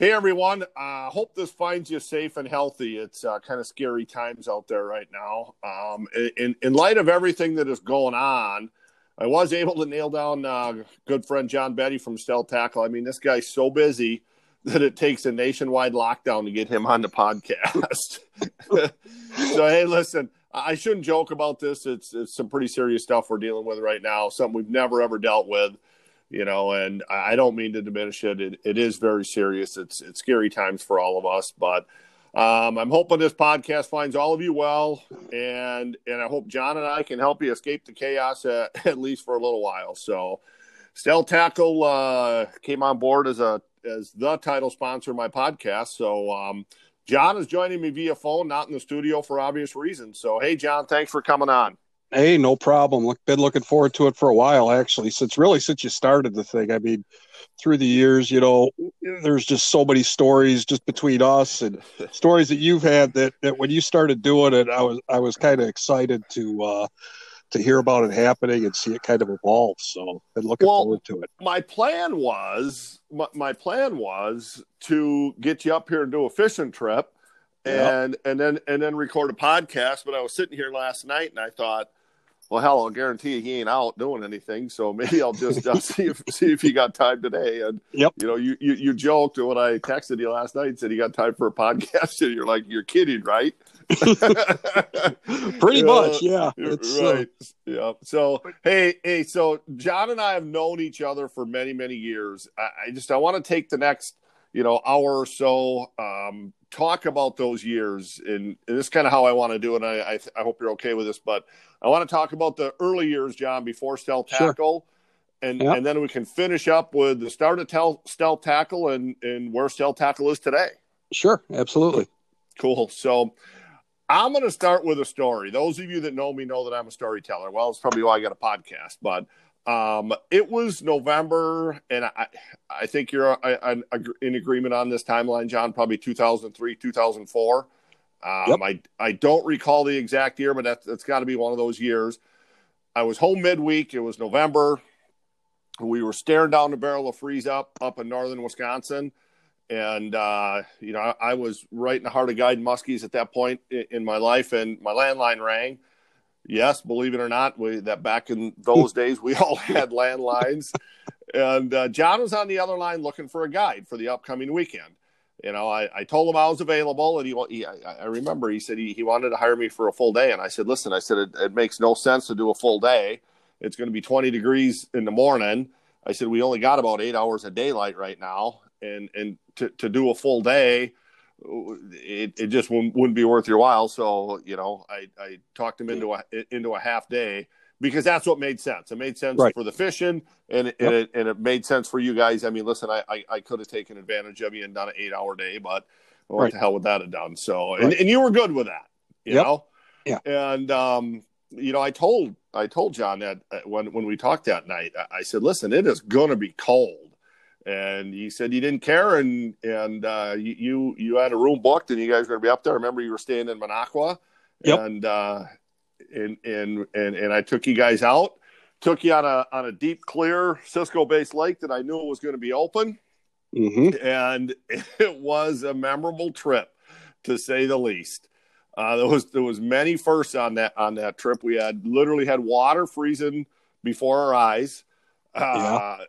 Hey everyone, uh, hope this finds you safe and healthy. It's uh, kind of scary times out there right now. Um, in in light of everything that is going on, I was able to nail down uh, good friend John Betty from Stell Tackle. I mean, this guy's so busy that it takes a nationwide lockdown to get him on the podcast. so hey, listen, I shouldn't joke about this. It's it's some pretty serious stuff we're dealing with right now. Something we've never ever dealt with you know, and I don't mean to diminish it. It, it is very serious. It's it's scary times for all of us, but um, I'm hoping this podcast finds all of you well, and and I hope John and I can help you escape the chaos at, at least for a little while. So, Stell Tackle uh, came on board as a as the title sponsor of my podcast. So, um, John is joining me via phone, not in the studio for obvious reasons. So, hey, John, thanks for coming on. Hey, no problem. Look, been looking forward to it for a while, actually. Since really since you started the thing. I mean, through the years, you know, there's just so many stories just between us and stories that you've had that, that when you started doing it, I was I was kind of excited to uh, to hear about it happening and see it kind of evolve. So, been looking well, forward to it. My plan was my, my plan was to get you up here and do a fishing trip and yep. and then and then record a podcast. But I was sitting here last night and I thought well, hell, I'll guarantee you he ain't out doing anything. So maybe I'll just uh, see if see if he got time today. And yep. you know, you, you you joked when I texted you last night and said he got time for a podcast, and you're like, you're kidding, right? Pretty much, yeah. It's, uh, right. Uh... Yeah. So hey, hey, so John and I have known each other for many, many years. I, I just I want to take the next, you know, hour or so, um, talk about those years, and, and this is kind of how I want to do it. I, I, I hope you're okay with this, but I want to talk about the early years, John, before Stell Tackle, sure. and yep. and then we can finish up with the start of Tel, Stell Tackle and and where Stell Tackle is today. Sure, absolutely. Cool. So. I'm going to start with a story. Those of you that know me know that I'm a storyteller. Well, it's probably why I got a podcast, but um, it was November, and I, I think you're I, in agreement on this timeline, John. Probably 2003, 2004. Um, yep. I I don't recall the exact year, but that's that's got to be one of those years. I was home midweek. It was November. We were staring down the barrel of freeze up up in northern Wisconsin, and uh, you know I, I, was right in the heart of guide muskies at that point in, in my life, and my landline rang yes, believe it or not, we that back in those days we all had landlines, and uh, John was on the other line looking for a guide for the upcoming weekend. You know, I, I told him I was available, and he, he I, I remember he said he, he wanted to hire me for a full day, and I said, listen, I said it, it makes no sense to do a full day. It's going to be 20 degrees in the morning. I said we only got about eight hours of daylight right now, and and to to do a full day it, it just wouldn't, wouldn't be worth your while. So, you know, I, I talked him into a, into a half day because that's what made sense. It made sense right. for the fishing and, yep. and, it, and it made sense for you guys. I mean, listen, I, I, I could have taken advantage of you and done an eight hour day, but what right. the hell would that have done? So, and, right. and you were good with that, you yep. know? Yeah. And, um, you know, I told, I told John that uh, when, when we talked that night, I said, listen, it is going to be cold and he said you didn't care and and uh, you you had a room booked and you guys were going to be up there. I remember you were staying in Minocqua, yep. and uh, and and and and I took you guys out, took you on a on a deep clear Cisco based lake that I knew was going to be open, mm-hmm. and it was a memorable trip to say the least. Uh, there was there was many firsts on that on that trip. We had literally had water freezing before our eyes. Uh, yeah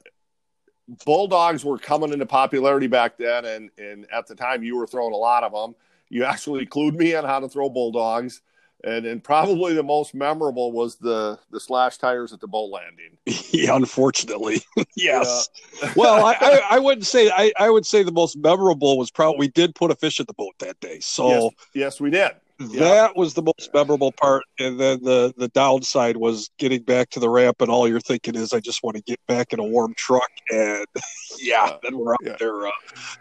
bulldogs were coming into popularity back then, and and at the time you were throwing a lot of them. You actually clued me on how to throw bulldogs, and and probably the most memorable was the the slash tires at the boat landing. Yeah, unfortunately, yes. Yeah. well, I, I, I wouldn't say I I would say the most memorable was probably we did put a fish in the boat that day. So yes, yes we did that was the most memorable part and then the the downside was getting back to the ramp and all you're thinking is i just want to get back in a warm truck and yeah then we're out yeah. there uh,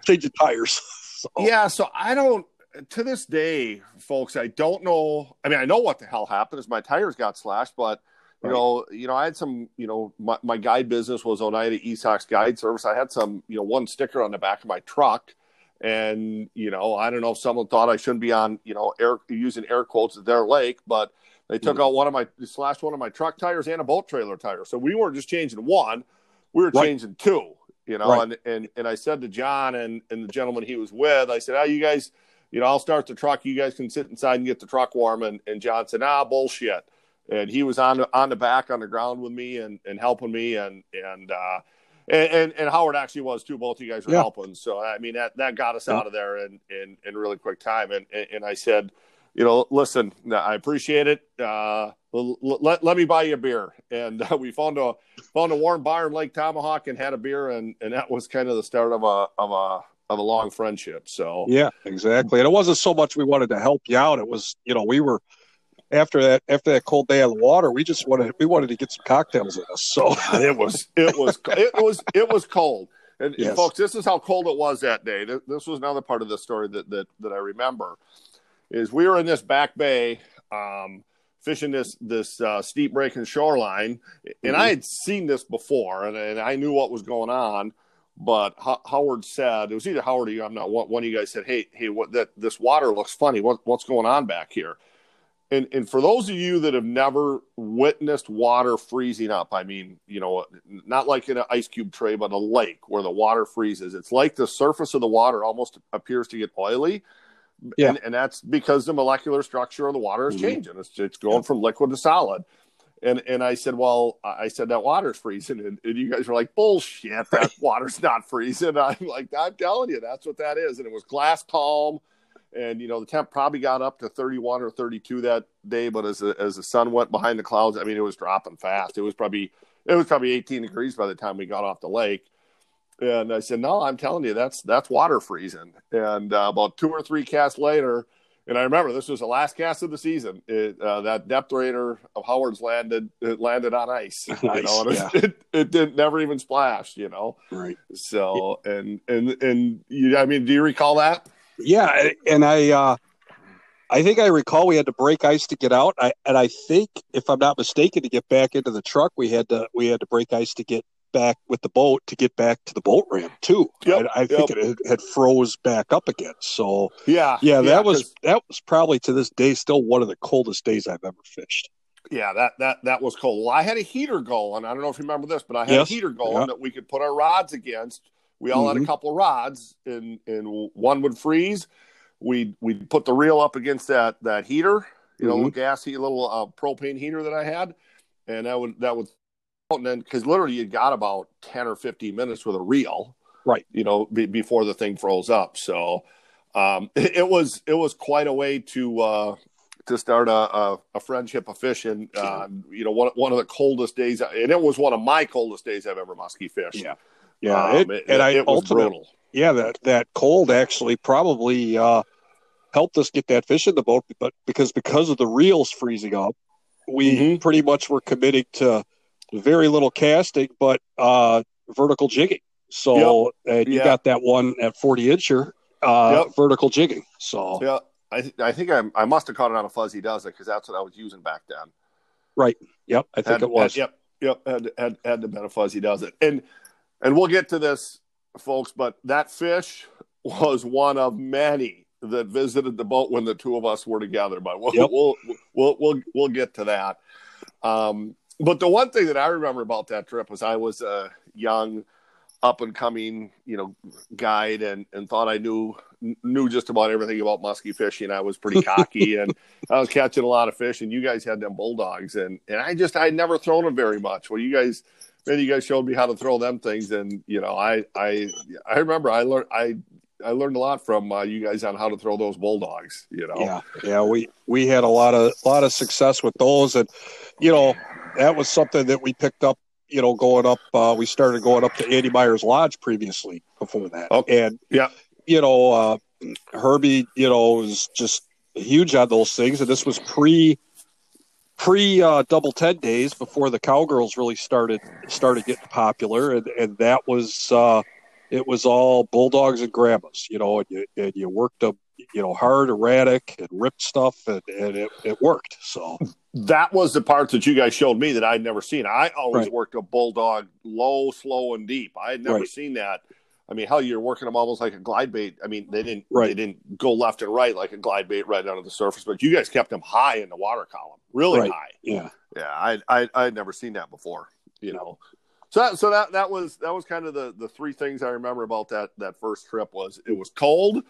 changing tires so. yeah so i don't to this day folks i don't know i mean i know what the hell happened is my tires got slashed but you right. know you know i had some you know my, my guide business was oneida esox guide service i had some you know one sticker on the back of my truck and, you know, I don't know if someone thought I shouldn't be on, you know, air using air quotes at their lake, but they took mm-hmm. out one of my slashed one of my truck tires and a boat trailer tire. So we weren't just changing one, we were right. changing two. you know, Right. and, and, and I said to John and, and the gentleman he was with, I said, oh, you guys, you know, I'll start the truck. You guys can sit inside and get the truck warm. And, and John said, ah, bullshit. And he was on the, on the back on the ground with me and, and helping me. And, and, uh, and, and, and Howard actually was too. Both of you guys were Yeah. helping. So, I mean, that, that got us Yeah. out of there in, in, in really quick time. And, and, I said, you know, listen, I appreciate it. Uh, let, let me buy you a beer. And uh, we found a, found a warm bar in Lake Tomahawk and had a beer. And, and that was kind of the start of a, of a, of a long friendship. So, Yeah, exactly. And it wasn't so much we wanted to help you out. It was, you know, we were after that after that cold day on the water, we just wanted we wanted to get some cocktails in us. So it was it was it was it was cold and, and Yes. folks this is how cold it was that day this was another part of the story that that, that i remember is we were in this back bay um fishing this this uh, steep breaking shoreline and Mhm. i had seen this before and, and i knew what was going on but Ho- howard said it was either howard or you i'm not one, one of you guys said hey hey what that this water looks funny what, what's going on back here and and for those of you that have never witnessed water freezing up, I mean, you know, not like in an ice cube tray, but a lake where the water freezes. It's like the surface of the water almost appears to get oily. Yeah. And, and that's because the molecular structure of the water is Mhm. changing. It's, it's going from liquid to solid. And and I said, well, I said that water's freezing, and, and you guys were like, bullshit, that water's not freezing. I'm like, I'm telling you, that's what that is. And it was glass calm, and you know the temp probably got up to 31 or 32 that day, but as the, as the sun went behind the clouds, I mean, it was dropping fast. It was probably it was probably 18 degrees by the time we got off the lake. And I said, no, I'm telling you, that's that's water freezing. And uh, about two or three casts later, and I remember this was the last cast of the season. It, uh, that depth raider of Howard's landed it landed on ice. You know, yeah. it, it, it didn't never even splash. You know, right. so and and and you, I mean, do you recall that? Yeah, and I uh I think I recall we had to break ice to get out. I and I think if I'm not mistaken to get back into the truck we had to we had to break ice to get back with the boat to get back to the boat ramp too. Yep, I, I think yep. it had, had froze back up again. So Yeah, yeah, that was that was probably to this day still one of the coldest days I've ever fished. yeah that that that was cool. Well, I had a heater going. I don't know if you remember this, but I had Yes, a heater going yeah. that we could put our rods against. We all had a Mhm. couple rods, and and one would freeze. We we put the reel up against that that heater, you know, Mhm. little gas heat, little uh, propane heater that I had, and that would that would, and then because literally you got about ten or fifteen minutes with a reel, Right. You know, be, before the thing froze up. So, um, it, it was it was quite a way to uh, to start a, a, a friendship of fishing. Uh, you know, one one of the coldest days, and it was one of my coldest days I've ever muskie fished. Yeah. Yeah, Um, it, it, and I it ultimately yeah that that cold actually probably uh helped us get that fish in the boat but because because of the reels freezing up we Mhm. pretty much were committing to very little casting but uh vertical jigging so and you Yeah. got that one at 40 incher uh Yep. vertical jigging so Yeah, I th- I think I I must have caught it on a Fuzzy Duzit because that's what I was using back then. Right. Yep i think Had- it was had- yep, yep. Had, had had to been a Fuzzy Duzit, and and we'll get to this, folks. But that fish was one of many that visited the boat when the two of us were together. But we'll Yep. we'll, we'll we'll we'll get to that. Um, but the one thing that I remember about that trip was I was a young, up and coming, you know, guide and and thought I knew knew just about everything about musky fishing. I was pretty cocky and I was catching a lot of fish, and you guys had them bulldogs, and and I just I'd never thrown them very much. Well, you guys, then you guys showed me how to throw them things, and you know I I I remember I learned I I learned a lot from uh, you guys on how to throw those bulldogs. You know, Yeah, yeah, we we had a lot of a lot of success with those, and you know that was something that we picked up. You know, going up, uh, we started going up to Andy Myers Lodge previously before that, Okay. and Yeah. you know, uh, Herbie, you know, was just huge on those things, and this was pre pre uh, double ten days before the cowgirls really started started getting popular, and and that was uh, it was all bulldogs and grandmas, you know, and you and you worked them, you know, hard, erratic, and ripped stuff, and, and it, it worked. So that was the parts that you guys showed me that I'd never seen. I always Right. worked a bulldog low, slow, and deep. I had never Right. seen that. I mean, hell, you're working them almost like a glide bait. I mean, they didn't they didn't go left and right like a glide bait right under the surface, but you guys kept them high in the water column, really Right. high. yeah, Yeah, I I I'd never seen that before. You know, So that, so that that was that was kind of the the three things I remember about that that first trip was it was cold.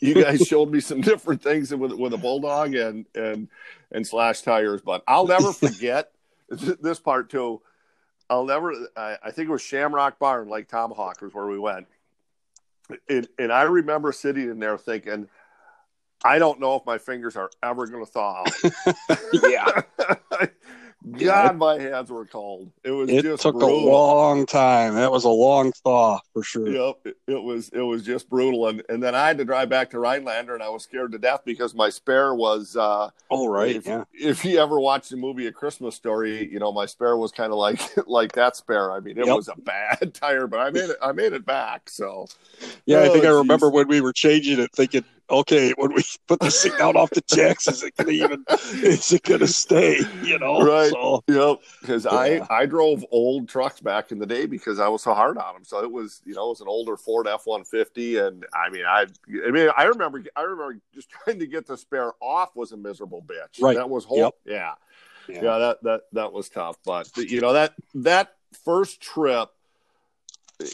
You guys showed me some different things with with a bulldog and and and slash tires, but I'll never forget this part too. I'll never. I, I think it was Shamrock Barn, Lake Tomahawk, was where we went, and, and I remember sitting in there thinking, I don't know if my fingers are ever going to thaw out. yeah. God, my hands were cold. It was it just took brutal. a long time. That was a long thaw for sure. Yep, it, it, was it was just brutal. And and then I had to drive back to Rhinelander, and I was scared to death because my spare was. uh Oh right, if, yeah. If you ever watched the movie A Christmas Story, you know my spare was kind of like like that spare. I mean, it Yep. was a bad tire, but I made it. I made it back. So Yeah, I think I Oh, remember when we were changing it, thinking, okay, when we put the thing down off the jacks, is it gonna even is it gonna stay? You know, Right. So Yep, because Yeah. I I drove old trucks back in the day because I was so hard on them. So it was you know it was an older Ford F one fifty, and I mean I I mean I remember I remember just trying to get the spare off was a miserable bitch. Right. That was whole. Yep. Yeah. Yeah. yeah. That that that was tough, but you know that that first trip.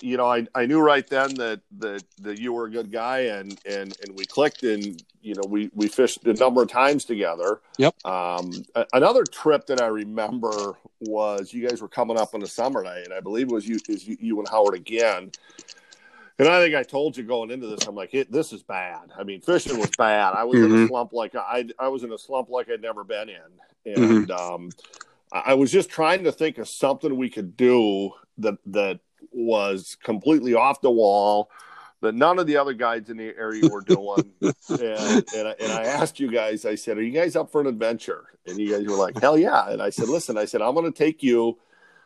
You know, I, I knew right then that, that that you were a good guy, and, and, and we clicked, and you know we, we fished a number of times together. Yep. Um, a- another trip that I remember was you guys were coming up on the summer night, and I believe it was you is you, you and Howard again. And I think I told you going into this, I'm like, it, this is bad. I mean, fishing was bad. I was in a Mhm. slump like I I was in a slump like I'd never been in, and um, I I was just trying to think of something we could do that that was completely off the wall that none of the other guides in the area were doing. and, and, I, and I asked you guys, I said, Are you guys up for an adventure? And you guys were like, Hell yeah. And I said, Listen, I said, I'm going to take you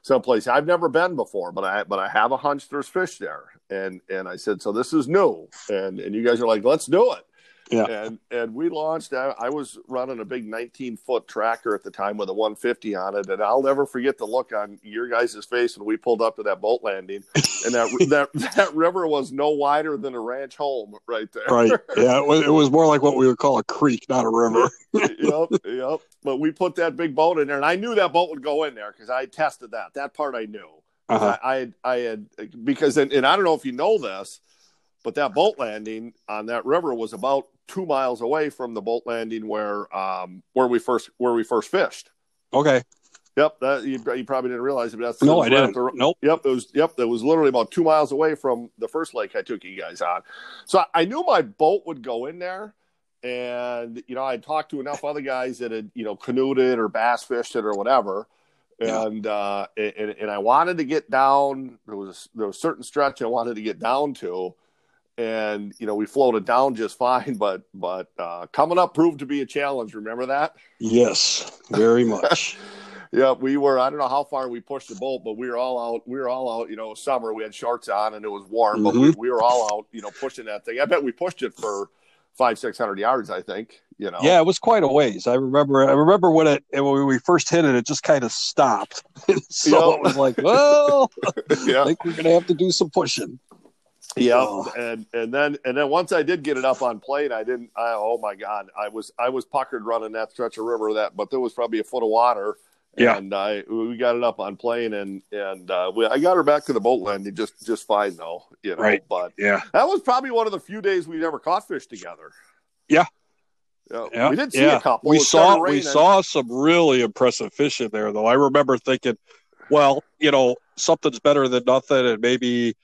someplace I've never been before, but I but I have a hunch there's fish there. And and I said, So this is new. And and you guys are like, Let's do it. Yeah. And and we launched. I, I was running a big 19 foot tracker at the time with a 150 on it, and I'll never forget the look on your guys' face when we pulled up to that boat landing, and that that that river was no wider than a ranch home right there. right. Yeah, it was, it was more like what we would call a creek, not a river. yep, yep. But we put that big boat in there, and I knew that boat would go in there because I tested that. That part I knew. Uh-huh. I, I had, I had because, and, and I don't know if you know this, but that boat landing on that river was about two miles away from the boat landing where, um, where we first where we first fished. Okay. Yep, that you, you probably didn't realize it. But that's No, I didn't. Nope. Yep, it was. Yep, it was literally about two miles away from the first lake I took you guys on. So I, I knew my boat would go in there, and you know I talked to enough other guys that had you know canoed it or bass fished it or whatever, Yeah. and uh, and, and I wanted to get down. There was there was a certain stretch I wanted to get down to, and you know we floated down just fine, but but uh, coming up proved to be a challenge. Remember that? Yes, very much. Yeah, we were. I don't know how far we pushed the boat, but we were all out. We were all out. You know, summer. We had shorts on and it was warm, but we, we were all out. You know, pushing that thing. I bet we pushed it for five, six hundred yards. I think. You know. Yeah, it was quite a ways. I remember. I remember when it when we first hit it, it just kind of stopped. so Yep. it was like, well, I think we're gonna have to do some pushing. Yeah. Oh. And and then and then once I did get it up on plane, I didn't. I, oh my god, I was I was puckered running that stretch of river. That, but there was probably a foot of water. Yeah. And I we got it up on plane and and uh, we, I got her back to the boat landing just just fine though. You know. Right. But Yeah. That was probably one of the few days we never caught fish together. Yeah. Yeah, Yeah, we did see yeah. a couple. We saw we saw some really impressive fish in there, though. I remember thinking, well, you know, something's better than nothing, and maybe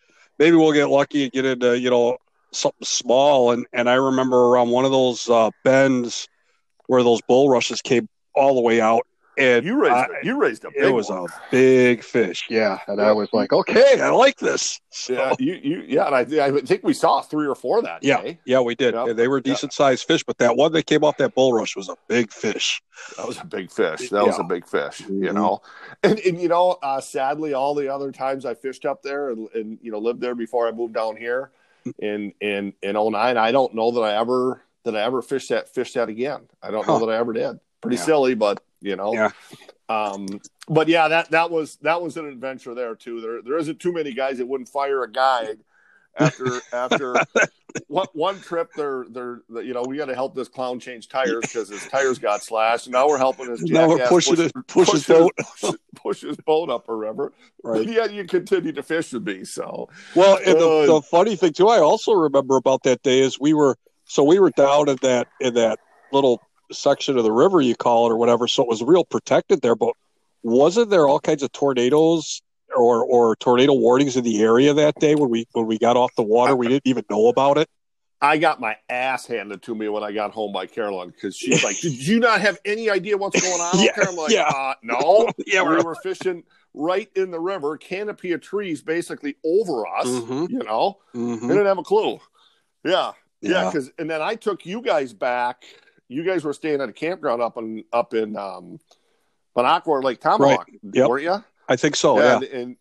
maybe we'll get lucky and get into you know something small. And and I remember around one of those uh, bends where those bulrushes came all the way out, and You raised I- you raised a big it was one. a big fish, yeah. And I was like, okay, I like this. So, yeah, you, you yeah, and I, I think we saw three or four that Yeah. day. yeah, we did. Yep. They were decent sized fish, but that one that came off that bulrush was a big fish. That was a big fish. That was a big fish. You Mhm. know, and, and you know, uh, sadly, all the other times I fished up there and, and you know lived there before I moved down here in in in 09, I don't know that I ever that I ever fished that fished that again. I don't know that I ever did. Pretty Yeah. silly, but you know. Yeah. Um, but yeah, that that was that was an adventure there too. There there isn't too many guys that wouldn't fire a guide after after one, one trip they're they're you know we got to help this clown change tires because his tires got slashed and now we're helping his now we're pushing push, it push, push his boat push, push his boat up a river right yeah you continue to fish with me so well and the, Uh, the funny thing too i also remember about that day is we were so we were down in that in that little section of the river you call it or whatever so it was real protected there but wasn't there all kinds of tornadoes or or tornado warnings in the area that day when we when we got off the water we didn't even know about it I got my ass handed to me when I got home by Carolyn because she's like, "Did you not have any idea what's going on?" Yeah. I'm like, yeah. uh, "No, yeah we were fishing right in the river, canopy of trees basically over us. Mhm. You know, Mhm. we didn't have a clue. Yeah, yeah. yeah Because and then I took you guys back. You guys were staying at a campground up in up in um, Bonacqua Lake Tomahawk, Yep. weren't you? i think so yeah and, and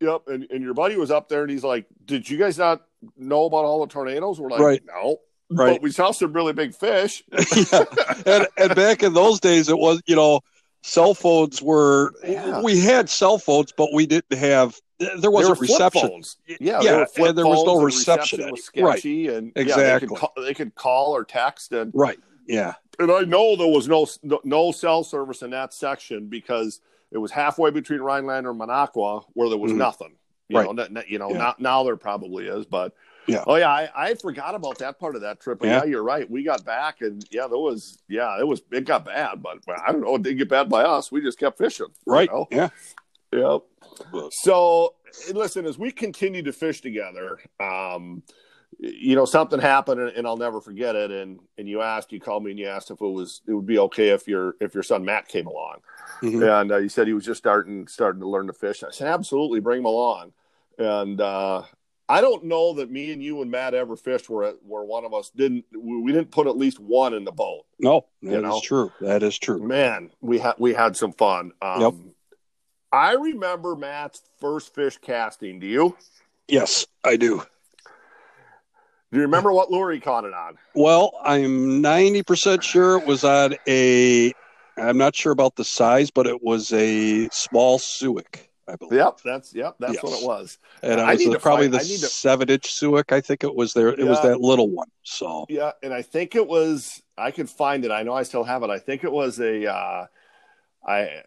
yep, and, and your buddy was up there, and he's like, "Did you guys not know about all the tornadoes?" We're like, Right. "No." right But we saw some really big fish. yeah. and and back in those days it was you know cell phones were Yeah. we had cell phones but we didn't have there wasn't reception. Yeah, Yeah, and there was no and reception was Right. sketchy, and yeah, Exactly. they, could call, they could call or text, and right yeah and I know there was no no, cell service in that section because it was halfway between Rhinelander and Minocqua where there was Mhm. nothing. You Right. know, n- you know, Yeah. now, now there probably is, but Yeah. Oh yeah, I, I forgot about that part of that trip. But Yeah. yeah. you're right. We got back and yeah, there was yeah, it was it got bad, but I don't know, it didn't get bad by us. We just kept fishing. you right know? yeah Yep. So listen, as we continue to fish together, um, you know, something happened and, and I'll never forget it. And and you asked, you called me and you asked if it was it would be okay if your if your son Matt came along. Mhm. And uh, you said he was just starting starting to learn to fish. I said, absolutely, bring him along. And uh, I don't know that me and you and Matt ever fished where where one of us didn't we didn't put at least one in the boat. no that is You know? true that is true Man, we had we had some fun. Um, Yep. I remember Matt's first fish casting. Do you? yes i do Do you remember what lure he caught it on? well i'm 90% sure it was on a i'm not sure about the size but it was a small Suick i believe Yep, that's yep, that's Yes. what it was. and it I was need the- to probably find- the I to- seven inch Suick i think it was there it was that little one so Yeah, and I think it was. I could find it. I know I still have it. I think it was a. Uh, I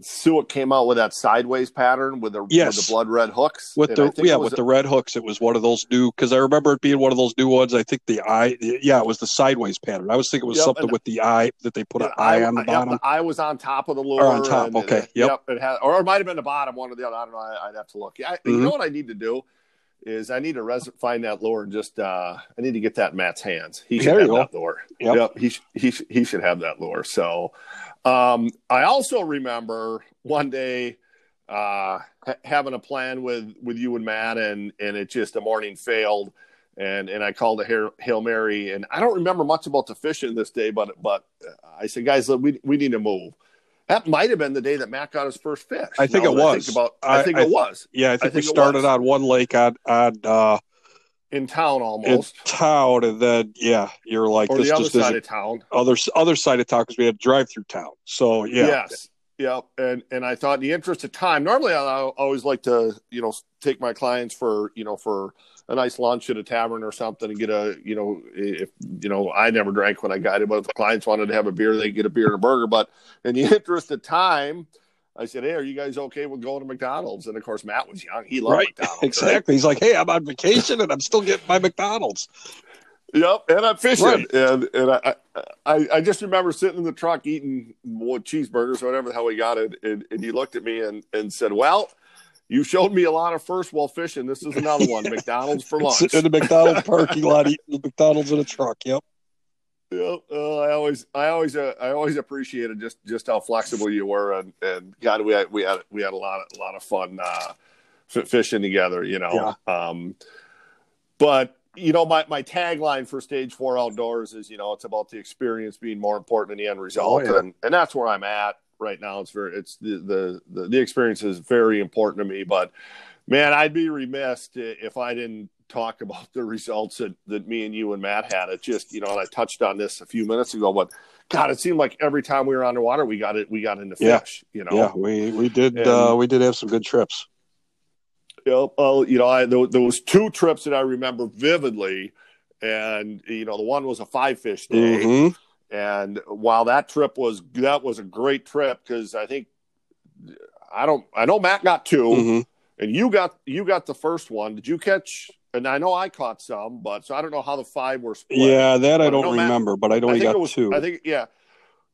Suick came out with that sideways pattern with the Yes. with the blood red hooks. with the yeah with the red hooks it was one of those new because i remember it being one of those new ones i think the eye yeah it was the sideways pattern i was thinking it was Yep, something with the eye that they put an eye I, on the I- bottom Yep, I was on top of the lure. Or on top, and okay, It, yep. It had, or it might have been the bottom one or the other. I don't know. I, would have to look. I, You Mhm. know what I need to do is I need to res- find that lure and just uh, I need to get that in Matt's hands. He should There have that lure. Yep. He sh- he sh- he should have that lure. So um, I also remember one day uh, ha- having a plan with with you and Matt, and and it just the morning failed. And and I called a hail, hail mary, and I don't remember much about the fishing this day, but but I said, guys, look, we we need to move. That might have been the day that Matt got his first fish. I think it was. Think about, I, I- think I- it was yeah i think, think we started was. on one lake on on uh in town almost. in town and then yeah you're like or this the other just side of town. other other side of town because we had drive through town so yeah Yes. Yep. And and I thought in the interest of time, normally I I always like to, you know, take my clients for, you know, for a nice lunch at a tavern or something and get a, you know, if you know, I never drank when I got it, but if the clients wanted to have a beer, they get a beer and a burger. But in the interest of time, I said, Hey, are you guys okay with going to McDonald's? And of course Matt was young. He loved right McDonald's. right? exactly he's like hey i'm on vacation and i'm still getting my mcdonald's Yep, and I'm fishing, Right. and and I, I I just remember sitting in the truck eating what cheeseburgers or whatever the hell we got it, and, and he looked at me and and said, "Well, you showed me a lot of first while fishing. This is another one, McDonald's for lunch." In the mcdonald's parking lot eating the mcdonald's in a truck yep Yep, uh, I always I always uh, I always appreciated just just how flexible you were, and and God, we had we had we had a lot of, a lot of fun uh, fishing together, you know. Um, but you know, my, my tagline for stage four outdoors is, you know, it's about the experience being more important than the end result. Oh, yeah. And and that's where I'm at right now. It's very it's the, the the the experience is very important to me. But man, I'd be remiss if I didn't talk about the results that, that me and you and Matt had. It just, you know, and I touched on this a few minutes ago, but God, it seemed like every time we were underwater, we got it, we got into Yeah. fish, you know? yeah we we did And- uh we did have some good trips Yep. Well, you know, I there, there was two trips that I remember vividly, and you know, the one was a five fish day, Mhm. and while that trip was that was a great trip because I think I don't I know Matt got 2 Mhm. and you got you got the first one. Did you catch? And I know I caught some, but so I don't know how the five were split. Yeah, that I I don't know Matt- remember, but I know I he think got was two. I think yeah.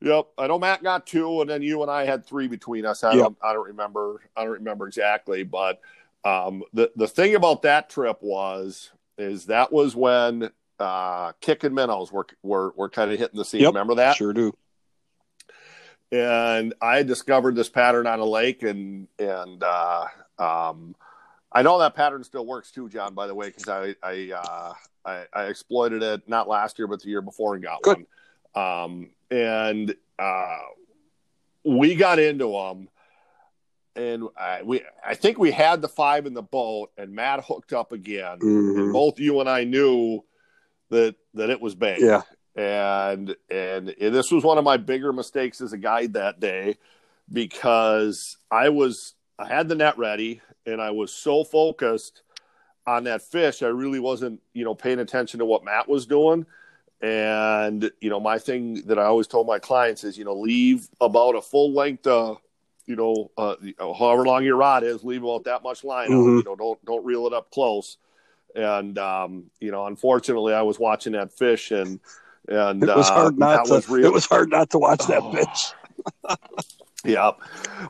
Yep, I know Matt got two, and then you and I had three between us. I Yep. don't, I don't remember, I don't remember exactly, but um, the the thing about that trip was is that was when uh, kick and minnows were were, were kind of hitting the scene. Yep. Remember that? Sure do. and I discovered this pattern on a lake, and and uh, um, I know that pattern still works too, John. By the way, because I I, uh, I I exploited it not last year, but the year before, and got Good. one. Um, and uh, we got into them, and I, we I think we had the five in the boat, and Matt hooked up again. And Mhm. both you and I knew that that it was bait Yeah. and and this was one of my bigger mistakes as a guide that day because I was I had the net ready and I was so focused on that fish I really wasn't you know paying attention to what Matt was doing and you know my thing that I always told my clients is you know leave about a full length uh you know uh however long your rod is leave about that much line. Mhm. you know don't don't reel it up close and um, you know, unfortunately, I was watching that fish, and and It was uh, hard not to. was real- It was hard not to watch that Oh. bitch. Yeah.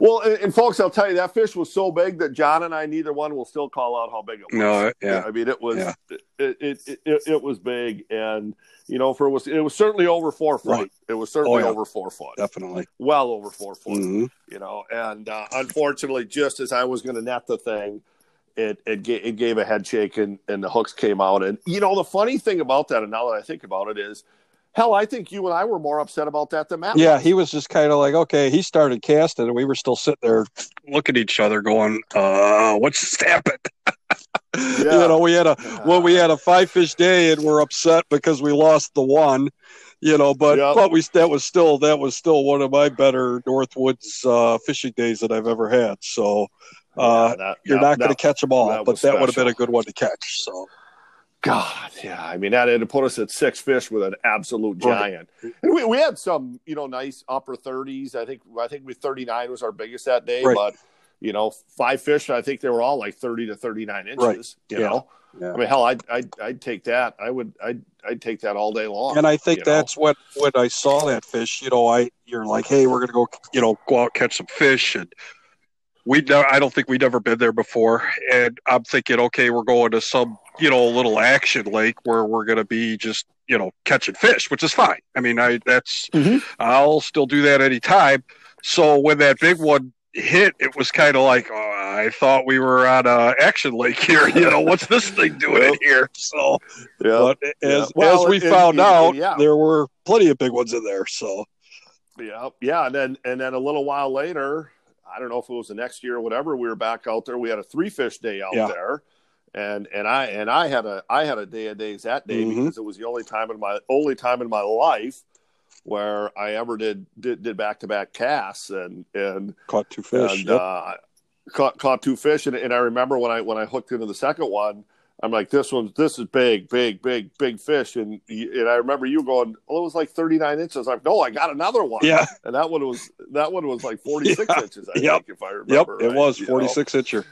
Well, and, and folks, I'll tell you, that fish was so big that John and I, neither one will still call out how big it was. No, yeah. I mean, it was Yeah. it, it, it, it it was big, and you know, for it was it was certainly over four foot. Right. It was certainly Oh, yeah. over four foot, Definitely. well over four foot. Mhm. you know and uh, unfortunately just as i was going to net the thing it it, ga- it gave a head shake and, and the hooks came out and you know the funny thing about that and now that i think about it is hell i think you and i were more upset about that than matt Yeah, was. he was just kind of like, okay, he started casting, and we were still sitting there looking at each other, going, uh, what's just happened? You know, we had a well, we had a five fish day, and we're upset because we lost the one. You know, but Yep. but we that was still that was still one of my better Northwoods uh, fishing days that I've ever had. So uh, Yeah, that- you're not going to catch them all, that but that would have been a good one to catch. So God, yeah. I mean, that had to put us at six fish with an absolute Right. giant. And we, we had some, you know, nice upper thirties. I think I think we thirty nine was our biggest that day, Right. but you know, five fish. I think they were all like thirty to thirty nine inches. Right. You Yeah. know, Yeah. I mean, hell, I'd, I'd I'd take that. I would I'd I'd take that all day long. and I think you know? that's what when I saw that fish, you know, I you're like, hey, we're gonna go, you know, go out catch some fish, and we never, I don't think we'd ever been there before, and I'm thinking, okay, we're going to some, you know, a little action lake where we're gonna be just, you know, catching fish, which is fine. I mean, I that's Mhm. I'll still do that anytime. So when that big one hit, it was kind of like, oh, I thought we were on a action lake here. You know, what's this thing doing in Yep. here? So. yeah, But as, Well, as we and- found and- out, yeah. there were plenty of big ones in there. So yeah, yeah. And then and then a little while later, I don't know if it was the next year or whatever, we were back out there. We had a three fish day out Yeah. there. And and I and I had a I had a day of days that day Mhm. because it was the only time in my only time in my life where I ever did did, did back to back casts and and caught two fish. and Yep. uh, caught caught two fish and, and I remember when I when I hooked into the second one I'm like this one this is big big big big fish and and I remember you going well it was like 39 inches I'm like no I got another one yeah. and that one was that one was like 46 Yeah. inches I Yep. think if I remember. Yep. remember It right, was you know? 46 incher.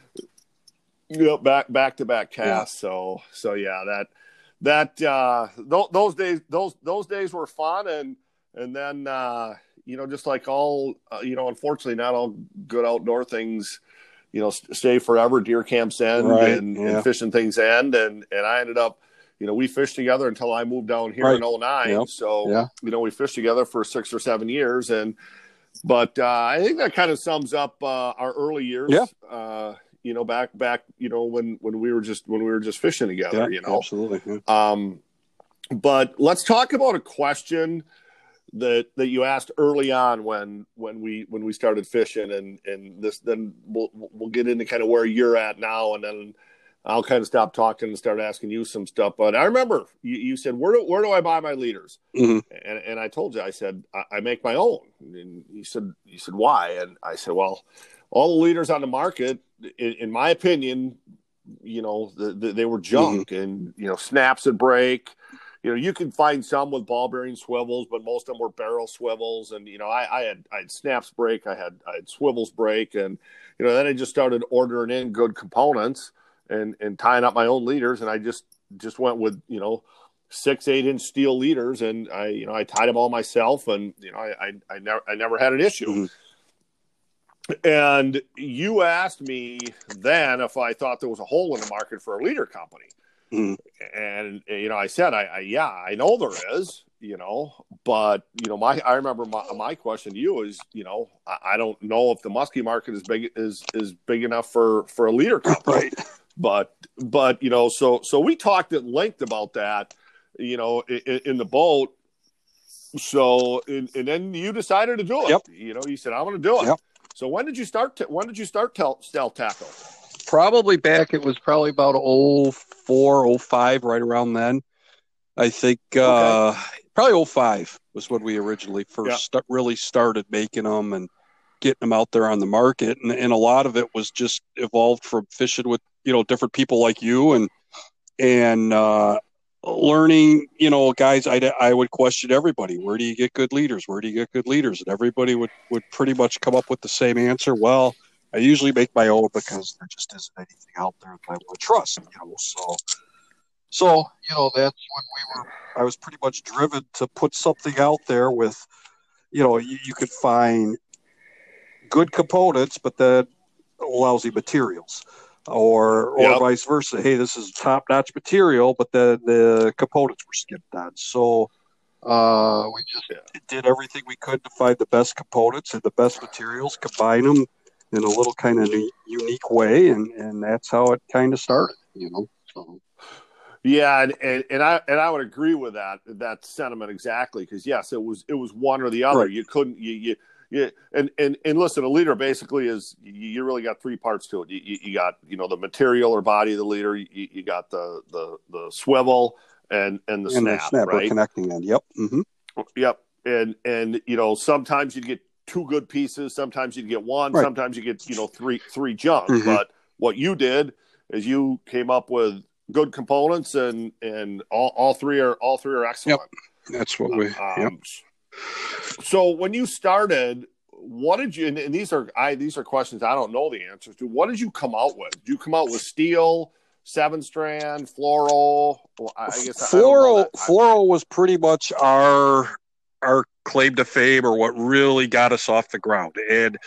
Yep, back back to back cast. So so yeah, that that uh th- those days those those days were fun and and then uh you know just like all uh, you know unfortunately not all good outdoor things you know st- stay forever deer camps end Right, and, yeah. and fishing things end and and I ended up you know we fished together until I moved down here Right. in 09 Yep. so Yeah. you know we fished together for 6 or 7 years and but uh, I think that kind of sums up uh, our early years. Yeah. Uh, you know, back back, you know, when when we were just when we were just fishing together. Yeah, you know, absolutely. Yeah. um, but let's talk about a question that that you asked early on when when we when we started fishing, and and this then we'll we'll get into kind of where you're at now, and then I'll kind of stop talking and start asking you some stuff. But I remember you, you said, "Where do where do I buy my leaders?" Mhm. And and I told you, I said, I, I make my own. And you said, you said why? And I said, well, all the leaders on the market, in, in my opinion, you know, the, the, they were junk, mm-hmm. and you know, snaps would break. You know, you can find some with ball bearing swivels, but most of them were barrel swivels. And you know, I, I had I had snaps break, I had I had swivels break, and you know, then I just started ordering in good components and and tying up my own leaders, and I just just went with you know six eight inch steel leaders, and I you know I tied them all myself, and you know I I, I never I never had an issue. Mm-hmm. And you asked me then if I thought there was a hole in the market for a leader company. Mm. And you know, I said, I, I, yeah, I know there is, you know, but you know, my I remember my, my question to you is, you know, I, I, don't know if the muskie market is big is is big enough for for a leader company. Right. But but you know, so so we talked at length about that, you know, in, in the boat. So and, and, then you decided to do it. Yep. You know, you said I'm going to do it. Yep. So when did you start? To, when did you start tel- Stel Tackle? Probably back. It was probably about 04, 05, right around then. I think uh, probably 05 was when we originally first yeah. st- really started making them and getting them out there on the market. And, and a lot of it was just evolved from fishing with you know different people like you and and uh, learning, you know, guys, I, I would question everybody. Where do you get good leaders? Where do you get good leaders? And everybody would, would pretty much come up with the same answer. Well, I usually make my own because there just isn't anything out there that I would trust, you know. So, so you know, that's when we were. I was pretty much driven to put something out there with, you know, you, you could find good components, but then lousy materials or or yep. vice versa. Hey, this is top notch material, but the the components were skipped on. So uh, we just yeah. did everything we could to find the best components and the best materials, combine them in a little kind of unique way, and and that's how it kind of started. You know, so. Yeah, and, and, and I and I would agree with that that sentiment exactly because yes, it was it was one or the other. Right. You couldn't you, you yeah, and and and listen, a leader basically is you really got three parts to it. You, you got you know the material or body of the leader. You, you got the the the swivel and and the and snap, the snap right? connecting end. Yep. Mm-hmm. Yep. And and you know sometimes you get two good pieces. Sometimes you get one. Right. Sometimes you get you know three three junk. Mm-hmm. But what you did is you came up with good components and and all, all three are all three are excellent. Yep. That's what we. Um, yep. So when you started, what did you? And, and, these are I these are questions I don't know the answers to. What did you come out with? Did you come out with steel, seven strand, fluoro Well, I guess fluoro. Fluoro was pretty much our our claim to fame, or what really got us off the ground, and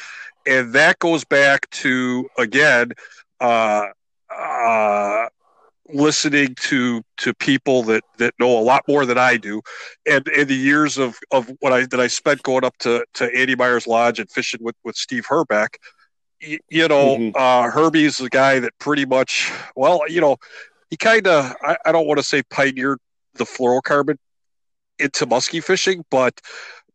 and that goes back to again. Uh, uh, listening to to people that that know a lot more than I do, and in the years of of what I that I spent going up to to Andy Myers lodge and fishing with with Steve Herbeck, you, you know, mm-hmm. uh, Herbie's the guy that pretty much, well, you know, he kind of I, I don't want to say pioneered the fluorocarbon into muskie fishing, but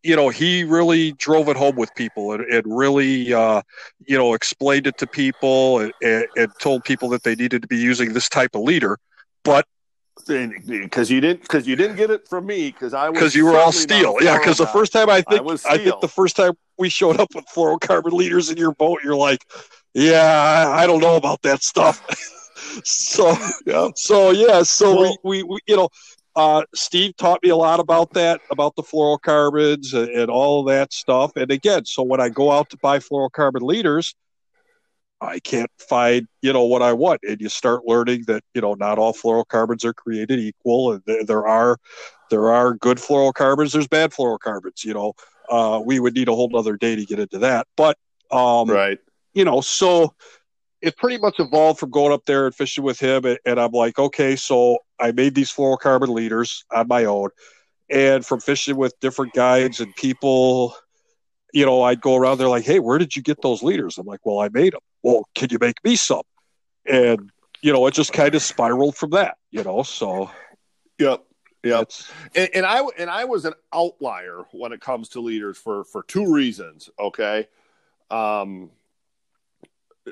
you know, he really drove it home with people and, and really, uh, you know, explained it to people and, and, and, told people that they needed to be using this type of leader. But because you didn't, because you didn't get it from me, because I because you were all steel, yeah. Because the first time I think I, I, think the first time we showed up with fluorocarbon leaders in your boat, you're like, yeah, I, I don't know about that stuff. so yeah, so yeah, so well, we, we, we you know uh, Steve taught me a lot about that, about the fluorocarbons and, and all of that stuff. And again, so when I go out to buy fluorocarbon leaders, I can't find, you know, what I want. And you start learning that, you know, not all fluorocarbons are created equal. And there, there are, there are good fluorocarbons. There's bad fluorocarbons, you know, uh, we would need a whole other day to get into that. But, um, right. You know, so it pretty much evolved from going up there and fishing with him. And, and I'm like, okay, so I made these fluorocarbon leaders on my own. And from fishing with different guides and people, you know, I'd go around there like, hey, where did you get those leaders? I'm like, well, I made them. Well, can you make me some? And, you know, it just kind of spiraled from that, you know, so. Yep. Yep. And, and I and I was an outlier when it comes to leaders for for two reasons. Okay. Um,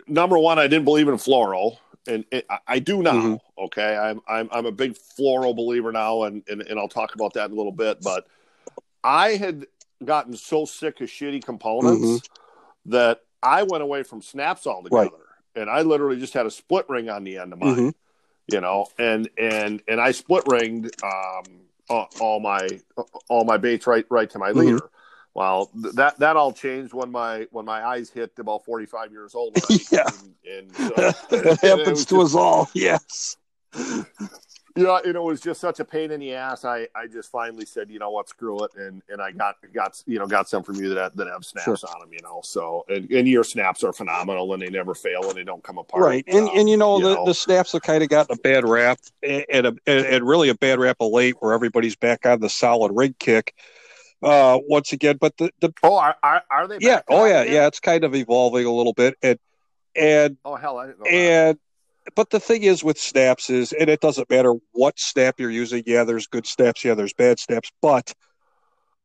number one, I didn't believe in fluoro, and it, I do now. Mm-hmm. Okay, I'm I'm I'm a big fluoro believer now, and, and and I'll talk about that in a little bit. But I had gotten so sick of shitty components mm-hmm. that I went away from snaps altogether. Right. and I literally just had a split ring on the end of mine. Mm-hmm. You know, and and and I split ringed um, all, my all my baits right right to my Mhm. leader. Well, that that all changed when my when my eyes hit about forty five years old. Yeah. and, and so, that happens to us all. Yes. Yeah, and it was just such a pain in the ass. I, I just finally said, you know what, screw it, and and I got got you know got some from you that that have snaps Sure. on them, you know. So and, and your snaps are phenomenal, and they never fail, and they don't come apart. Right, and Um, and you know you the know. the snaps have kind of gotten a bad rap, and a, and and really a bad rap of late, where everybody's back on the solid rig kick. Uh, once again, but the the oh, are, are, are they? yeah, oh yeah, again? yeah, it's kind of evolving a little bit, and and Oh hell, I didn't know that. and but the thing is with snaps is and it doesn't matter what snap you're using yeah there's good snaps yeah there's bad snaps but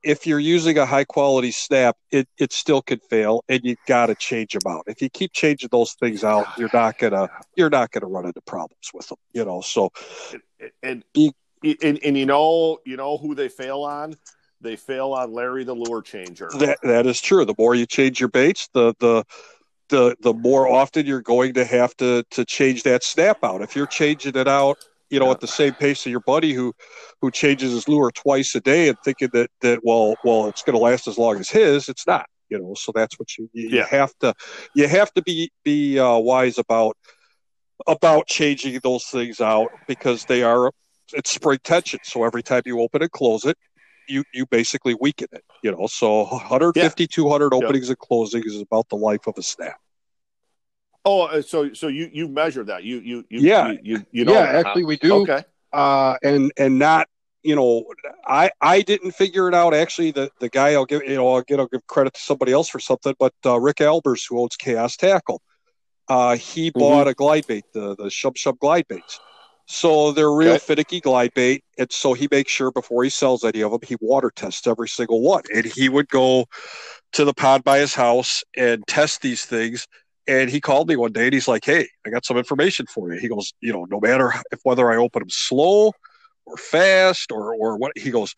if you're using a high quality snap it, it still could fail and you got to change them out if you keep changing those things out you're not gonna you're not gonna run into problems with them you know so and and, Be- and and you know you know who they fail on? They fail on Larry the lure changer. that that is true the more you change your baits the the the the more often you're going to have to to change that snap out if you're changing it out you know Yeah. at the same pace of your buddy who who changes his lure twice a day and thinking that that well well it's going to last as long as his it's not you know so that's what you you Yeah. have to you have to be be uh, wise about about changing those things out because they are it's spring tension so every time you open and close it you you basically weaken it you know so 150 200 openings and closings is about the life of a snap Oh, uh, so so you you measure that? You you you Yeah. you you, you know yeah that, actually we do Okay. uh, and and not you know I I didn't figure it out actually the the guy I'll give you know I'll give I'll give credit to somebody else for something but uh, Rick Albers who owns Chaos Tackle uh, he Mm-hmm. bought a glide bait the the Shub Shub glide baits so they're real Okay. finicky glide bait and so he makes sure before he sells any of them he water tests every single one and he would go to the pond by his house and test these things and he called me one day and he's like, Hey, I got some information for you. He goes, You know, no matter if whether I open them slow or fast or, or what, he goes,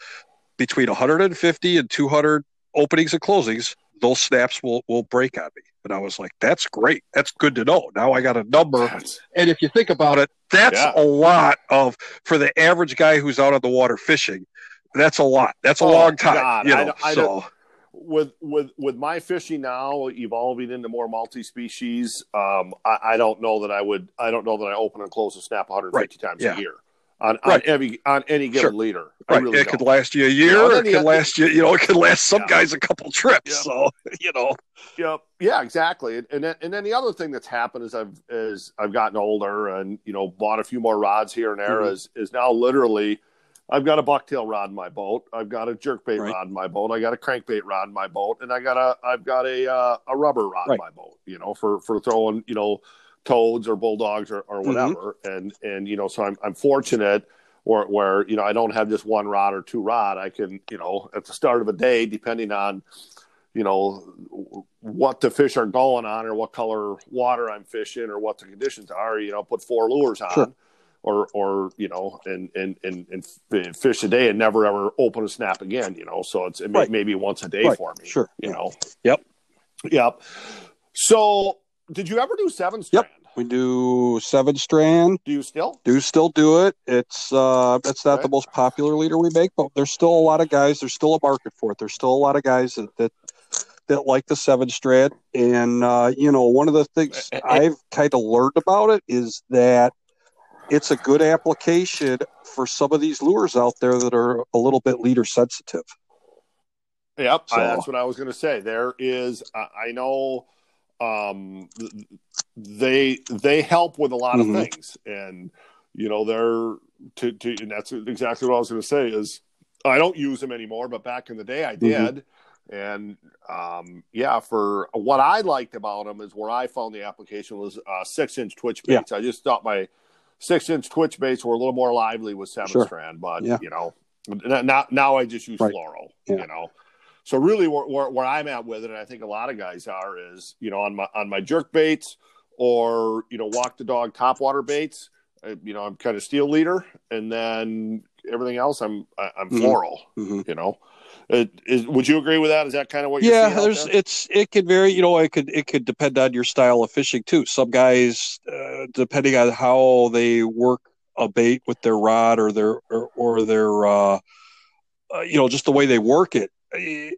between 150 and 200 openings and closings, those snaps will, will break on me. And I was like, That's great. That's good to know. Now I got a number. That's- And if you think about it, that's Yeah. a lot of, for the average guy who's out on the water fishing, that's a lot. That's a Oh, long time. God, you know, don't- I so. with with with my fishing now evolving into more multi-species um I, I don't know that i would i don't know that i open and close a snap 150 times yeah. a year on Right. on every on any given Sure. leader I Right. really it don't. could last you a year. and it could last you, you know, it could last some Yeah. guys a couple trips. Yeah. So, you know, Yep. Yeah, exactly. And- And then, and then the other thing that's happened is I've is I've gotten older and you know bought a few more rods here and there. Mhm. Is is now literally, I've got a bucktail rod in my boat. I've got a jerkbait Right. rod in my boat. I got a crankbait rod in my boat, and I got a I've got a uh, a rubber rod Right. in my boat. You know, for for throwing you know toads or bulldogs or, or Mhm. whatever. And and you know, so I'm I'm fortunate. Where, where you know I don't have just one rod or two rod, I can you know at the start of a day, depending on you know what the fish are going on or what color water I'm fishing or what the conditions are, you know, put four lures on Sure. or or you know and and and and fish a day and never ever open a snap again, you know. So it's it may, Right. maybe once a day Right. for me. Sure. You Yeah. know. Yep. Yep. So did you ever do seven strand? Yep. we do seven strand. Do you still? Do still do it. It's uh, it's not Okay. the most popular leader we make, but there's still a lot of guys. There's still a market for it. There's still a lot of guys that that, that like the seven strand. And uh, you know, one of the things I've kind of learned about it is that it's a good application for some of these lures out there that are a little bit leader sensitive. Yep, I- that's what I was going to say. There is, I, I know, um, they they help with a lot Mhm. of things, and you know they're to, to and that's exactly what I was going to say is I don't use them anymore, but back in the day I did, and um, yeah, for what I liked about them is where I found the application was uh, six inch twitch Yeah. baits. I just thought my six inch twitch baits were a little more lively with seven Sure. strand, but Yeah. you know, now now I just use Right. fluoro, Yeah. you know. So really, where, where, where I'm at with it, and I think a lot of guys are, is you know on my on my jerk baits or you know walk the dog topwater baits. uh, You know, I'm kind of steel leader, and then everything else, I'm I'm Mhm. fluoro. Mhm. You know, It, is, would you agree with that? Is that kind of what? yeah, there's there? it's it could vary. You know, it could it could depend on your style of fishing too. Some guys, uh, depending on how they work a bait with their rod or their or, or their uh, uh, you know just the way they work it,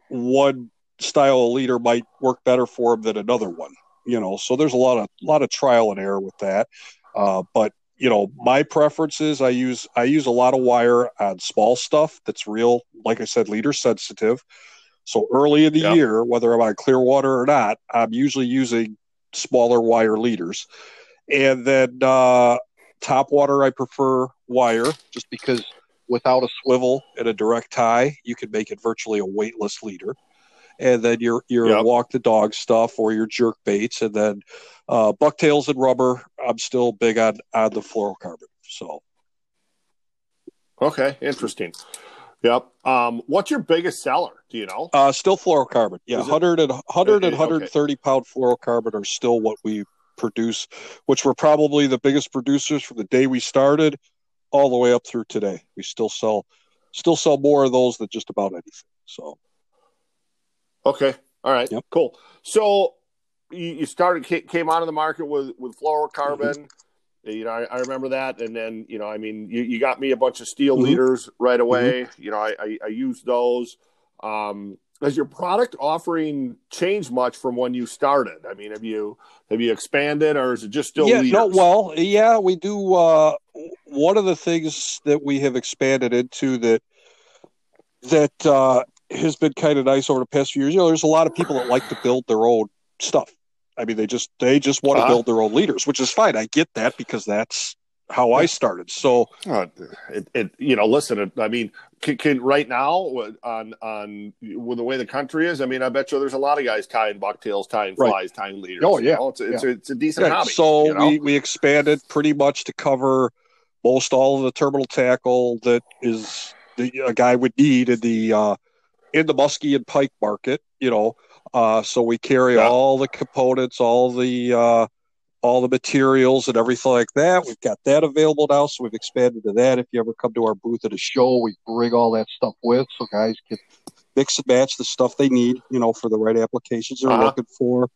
one style of leader might work better for him than another one. You know, so there's a lot of lot of trial and error with that. Uh, but you know, my preference is I use I use a lot of wire on small stuff that's real, like I said, leader sensitive. So early in the yep. year, whether I'm on clear water or not, I'm usually using smaller wire leaders. And then uh, top water, I prefer wire just because without a swivel and a direct tie, you can make it virtually a weightless leader and then your your yep. walk the dog stuff or your jerk baits, and then uh, bucktails and rubber. I'm still big on on the fluorocarbon. So, okay, interesting. Yep. Um, what's your biggest seller? Do you know? Uh, still fluorocarbon. Yeah, 100 and 100 and 130 okay. pound fluorocarbon are still what we produce, which we're probably the biggest producers from the day we started all the way up through today. We still sell still sell more of those than just about anything. So Okay. All right. Yep. Cool. So you, started came onto the market with with fluorocarbon. Mm-hmm. You know, I, I, remember that, and then you know, I mean, you, you got me a bunch of steel mm-hmm. leaders right away. Mm-hmm. You know, I, I, I used those. Um, has your product offering changed much from when you started? I mean, have you have you expanded, or is it just still? Yeah, leaders? no. Well, yeah, we do. Uh, one of the things that we have expanded into that that uh, has been kind of nice over the past few years. You know, there's a lot of people that like to build their own stuff. I mean, they just they just want to uh, build their own leaders, which is fine. I get that because that's how I started. So, uh, it, it, you know, listen. It, I mean, can, can, right now on on with the way the country is, I mean, I bet you there's a lot of guys tying bucktails, tying flies, right. tying leaders. Oh yeah, you know? it's, it's, yeah. A, it's a decent yeah. hobby. So you know? we we expanded pretty much to cover most all of the terminal tackle that is the a guy would need in the uh, in the muskie and pike market, you know. Uh, so we carry yeah. all the components, all the uh, all the materials and everything like that. We've got that available now, so we've expanded to that. If you ever come to our booth at a show, we bring all that stuff with, so guys can mix and match the stuff they need, you know, for the right applications they're uh-huh. looking for.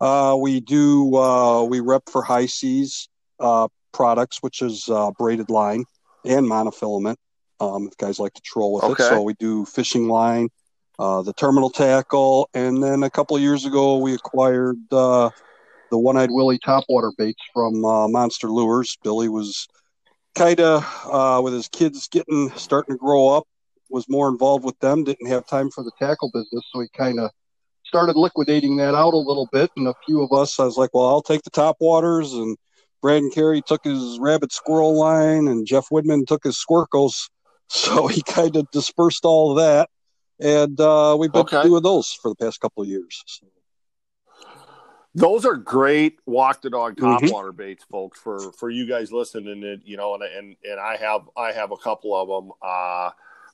Uh, we do uh, we rep for Hi-Seas uh, products, which is uh, braided line and monofilament. Um, if guys like to troll with okay. it, so we do fishing line, uh, the terminal tackle, and then a couple of years ago we acquired uh, the one-eyed Willie topwater baits from uh, Monster Lures. Billy was kind of uh, with his kids getting starting to grow up, was more involved with them, didn't have time for the tackle business, so he kind of started liquidating that out a little bit. And a few of us, I was like, well, I'll take the top waters, and Brad Carey took his rabbit squirrel line, and Jeff Widman took his squircles. So he kind of dispersed all of that and uh, we've been okay. doing those for the past couple of years. So. Those are great walk the dog top mm-hmm. water baits, folks. For for you guys listening, and you know, and and and I have I have a couple of them. Uh,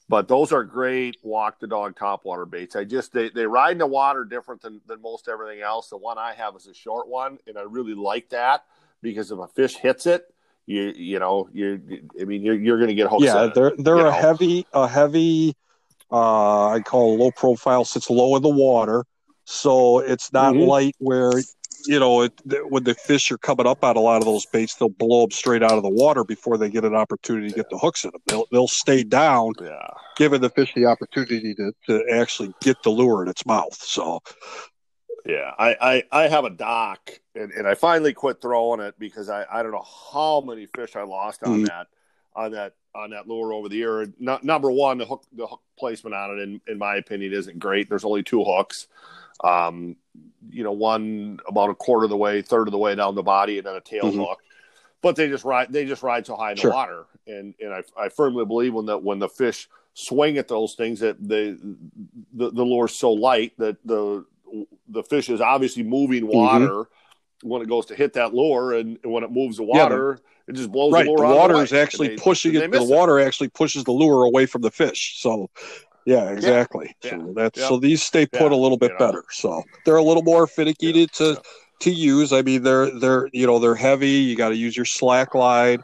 but those are great walk the dog top water baits. I just they, they ride in the water different than, than most everything else. The one I have is a short one, and I really like that because if a fish hits it, you you know you I mean you're you're going to get hooked. Yeah, they're they're a know? heavy a heavy uh, I call low profile, sits low in the water, so it's not mm-hmm. light where you know it, when the fish are coming up on a lot of those baits, they'll blow them straight out of the water before they get an opportunity to get the hooks in them. They'll they'll stay down, yeah. giving the fish the opportunity to, to actually get the lure in its mouth. So. Yeah, I, I, I have a dock, and, and I finally quit throwing it because I, I don't know how many fish I lost on mm. that on that on that lure over the year. Number one, the hook the hook placement on it, in, in my opinion, isn't great. There's only two hooks. Um, you know, one about a quarter of the way, third of the way down the body, and then a tail mm-hmm. hook. But they just ride they just ride so high in sure. the water, and and I, I firmly believe when that when the fish swing at those things that they the, the lure's so light that the the fish is obviously moving mm-hmm. water mm-hmm. when it goes to hit that lure, and, when it moves the water. Yeah, it just blows right. the, the water is actually they, pushing it. The water it. actually pushes the lure away from the fish. So, yeah, exactly. Yeah. So that's yeah. so these stay put yeah. a little bit you know. better. So they're a little more finicky to to use. I mean, they're they're you know they're heavy. You got to use your slack line.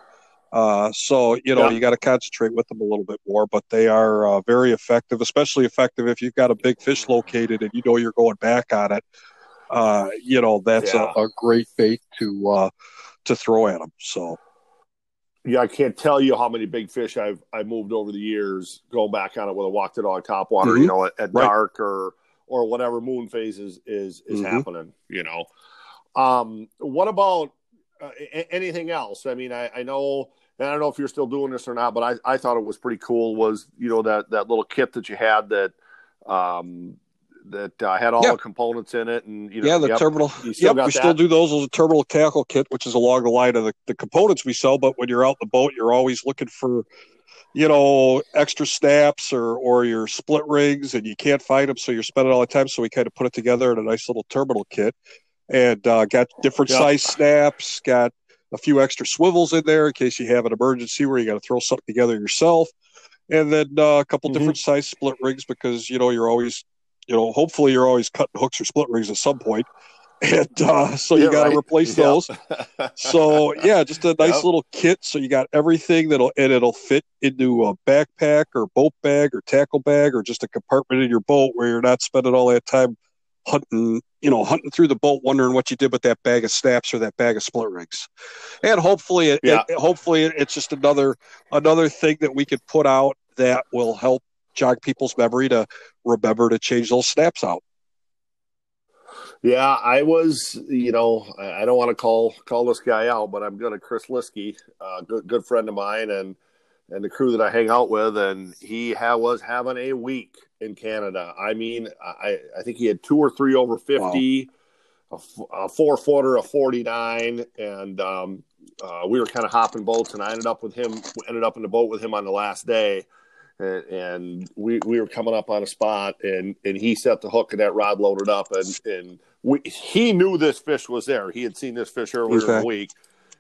Uh, so you know you got to concentrate with them a little bit more, but they are uh, very effective, especially effective if you've got a big fish located and you know you're going back on it. Uh, you know that's a, a great bait to uh, to throw at them. So Yeah, I can't tell you how many big fish I've I moved over the years going back on it with a walk the dog top water, Mhm. you know, at, at Right. dark or or whatever moon phase is is, is Mhm. happening, you know. Um, what about uh, a- anything else? I mean, I, I know, and I don't know if you're still doing this or not, but I, I thought it was pretty cool. Was you know that that little kit that you had that um, that uh, had all Yeah. the components in it, and you know, yeah, the yep, terminal. you still Yep, we that? still do those as a terminal tackle kit, which is along the line of the, the components we sell. But when you're out in the boat, you're always looking for, you know, extra snaps or or your split rigs, and you can't find them, so you're spending all the time. So we kind of put it together in a nice little terminal kit, and uh, got different Yeah. size snaps, got a few extra swivels in there in case you have an emergency where you got to throw something together yourself, and then uh, a couple Mhm. different size split rigs because you know you're always, you know, hopefully you're always cutting hooks or split rigs at some point. And uh, so you Yeah, got to right. replace Yeah. those so yeah, just a nice Yep. little kit. So you got everything that'll and it'll fit into a backpack or boat bag or tackle bag or just a compartment in your boat where you're not spending all that time hunting, you know, hunting through the boat, wondering what you did with that bag of snaps or that bag of split rigs. And hopefully, it, Yeah. it- hopefully it's just another another thing that we could put out that will help jog people's memory to remember to change those snaps out. Yeah, I was, you know, I don't want to call call this guy out, but I'm going to Chris Liskey, a good good friend of mine, and and the crew that I hang out with, and he ha- was having a week in Canada. I mean, I I think he had two or three over fifty, a, f- a four footer, a forty nine, and um, uh, we were kind of hopping boats, and I ended up with him, ended up in the boat with him on the last day. And, and we, we were coming up on a spot, and, and he set the hook, and that rod loaded up, and, and we, he knew this fish was there. He had seen this fish earlier in the week.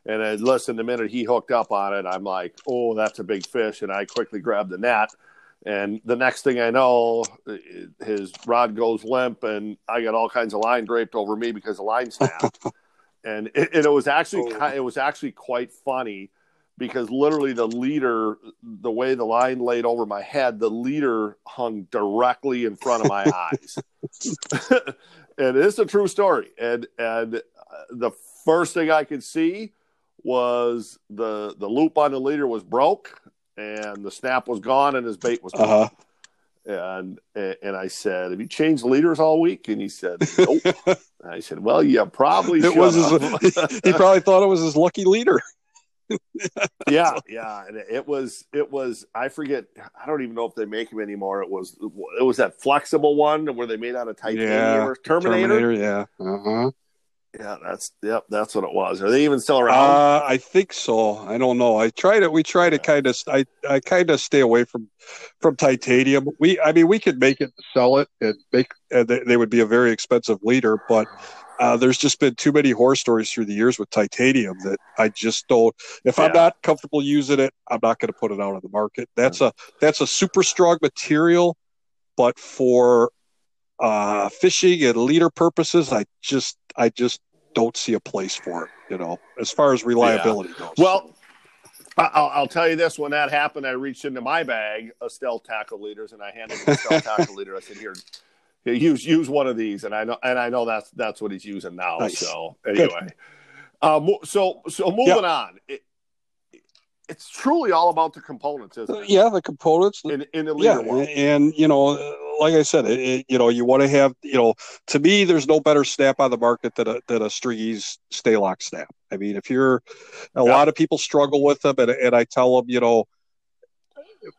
And then, listen, the minute he hooked up on it, I'm like, oh, that's a big fish. And I quickly grabbed the net. And the next thing I know, his rod goes limp, and I got all kinds of line draped over me because the line snapped. and it, and it was actually Oh. it was actually quite funny because literally the leader, the way the line laid over my head, the leader hung directly in front of my eyes. and it's a true story. And and uh, the first thing I could see was the the loop on the leader was broke and the snap was gone and his bait was gone. Uh huh. And and I said, "Have you changed leaders all week?" And he said, "Nope." I said, "Well, yeah, probably." It was his, he probably thought it was his lucky leader. yeah, yeah. And it was, it was. I forget. I don't even know if they make them anymore. It was, it was that flexible one where they made out of titanium Yeah, or Terminator. yeah. Uh huh. Yeah, that's yep, that's what it was. Are they even still around? Uh, I think so. I don't know. I try to. We try to kind of. I I kind of stay away from from titanium. We. I mean, we could make it, sell it, and make. And they, they would be a very expensive leader, but. Uh, there's just been too many horror stories through the years with titanium that I just don't. If I'm not comfortable using it, I'm not going to put it out on the market. That's a that's a super strong material, but for uh, fishing and leader purposes, I just I just don't see a place for it. You know, as far as reliability goes. Well, I'll, I'll tell you this: when that happened, I reached into my bag of stealth tackle leaders, and I handed stealth tackle leader. I said, "Here, here, use use one of these." And I know, and I know that's that's what he's using now. Nice. So anyway, um, so so moving on. It, it's truly all about the components, isn't it? yeah, the components. In, in the yeah, world. and you know, like I said, it, it- you know, you want to have, you know, to me, there's no better snap on the market than a than a Stringease stay lock snap. I mean, if you're, a Yeah. lot of people struggle with them, and and I tell them, you know,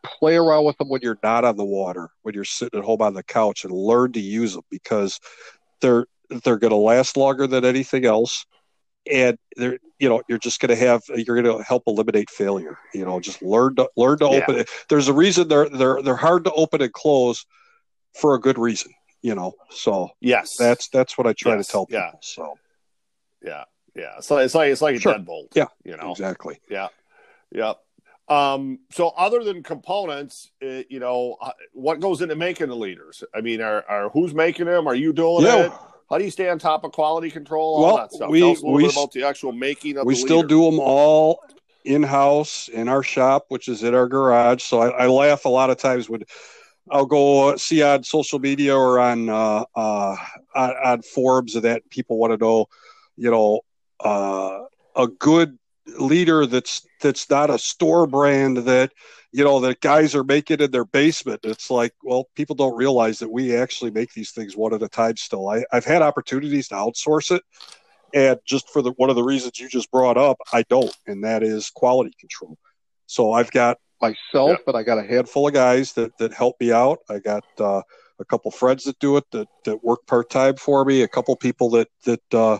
play around with them when you're not on the water, when you're sitting at home on the couch, and learn to use them because they're they're going to last longer than anything else. And they're, you know, you're just going to have, you're going to help eliminate failure. You know, just learn to learn to Yeah. open it. There's a reason they're they're they're hard to open and close for a good reason. You know, so Yes, that's that's what I try Yes, to tell people. yeah. So yeah, yeah. So it's like it's like a Sure. deadbolt. Yeah. you know. exactly. Yeah, yep. Um, so other than components, uh, you know, uh, what goes into making the leaders? I mean, are, are who's making them? Are you doing it? How do you stay on top of quality control? All Well, that stuff. we- Tell us a little we bit about the actual making of we still leader. do them all in house in our shop, which is in our garage. So I, I, laugh a lot of times when I'll go see on social media or on uh, uh, on, on forums that people want to know, you know, uh, a good leader that's that's not a store brand that you know that guys are making in their basement. It's like well people don't realize that we actually make these things one at a time still. I, i've had opportunities to outsource it. And just for the one of the reasons you just brought up i don't and that is quality control. So i've got myself yeah. but i got a handful of guys that that help me out. I got uh, a couple friends that do it that that work part-time for me a couple people that that uh,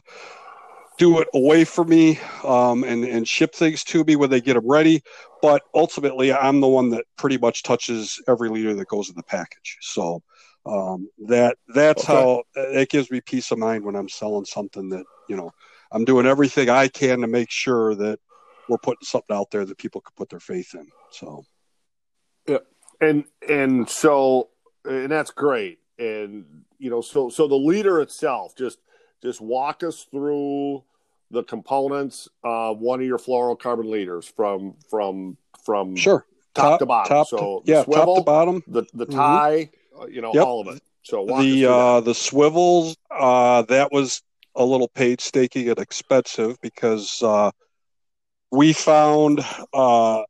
do it away from me um, and and ship things to me when they get them ready. But ultimately, I'm the one that pretty much touches every leader that goes in the package. So um, that that's okay. how it gives me peace of mind when I'm selling something that you know I'm doing everything I can to make sure that we're putting something out there that people can put their faith in. So yeah, and and so and that's great. And you know, so so the leader itself just just walk us through the components of one of your fluorocarbon leaders from from from sure top, top to bottom. Top so to, yeah, swivel, top to bottom, the the mm-hmm. tie, mm-hmm. you know, yep. all of it. So the uh, the swivels uh, that was a little painstaking and expensive because uh, we found uh,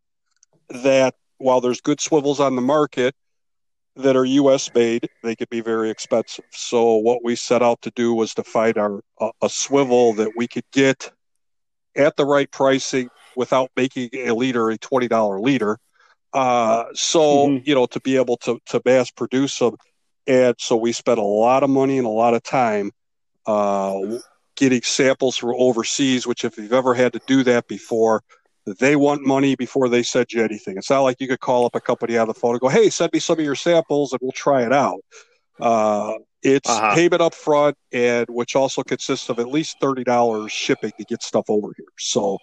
that while there's good swivels on the market, that are U.S. made, they could be very expensive. So what we set out to do was to find our a, a swivel that we could get at the right pricing without making a liter a twenty dollar liter. Uh, so mm-hmm. you know to be able to to mass produce them, and so we spent a lot of money and a lot of time uh, getting samples from overseas. Which if you've ever had to do that before, they want money before they send you anything. It's not like you could call up a company on the phone and go, "Hey, send me some of your samples and we'll try it out." Uh, it's uh-huh. payment up front, and which also consists of at least thirty dollars shipping to get stuff over here. So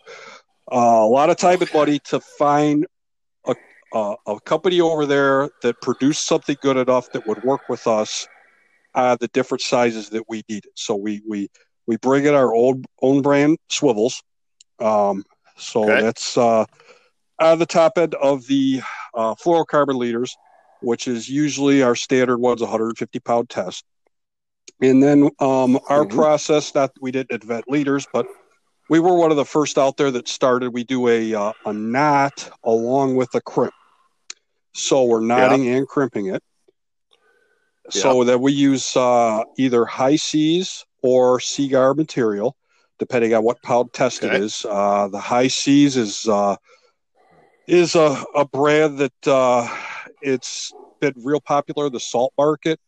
uh, a lot of time and money to find a, a, a company over there that produced something good enough that would work with us uh, the different sizes that we needed. So we we we bring in our own own brand swivels. Um, so okay. that's uh, on the top end of the uh, fluorocarbon leaders, which is usually our standard one's 150 pound test. And then um, our mm-hmm. process, not we didn't invent leaders, but we were one of the first out there that started. We do a, uh, a knot along with a crimp. So we're knotting and crimping it. So that we use uh, either Hi-Seas or Seaguar material depending on what pound test okay. it is. Uh, the Hi-Seas is uh, is a, a brand that uh, it's been real popular in the salt market,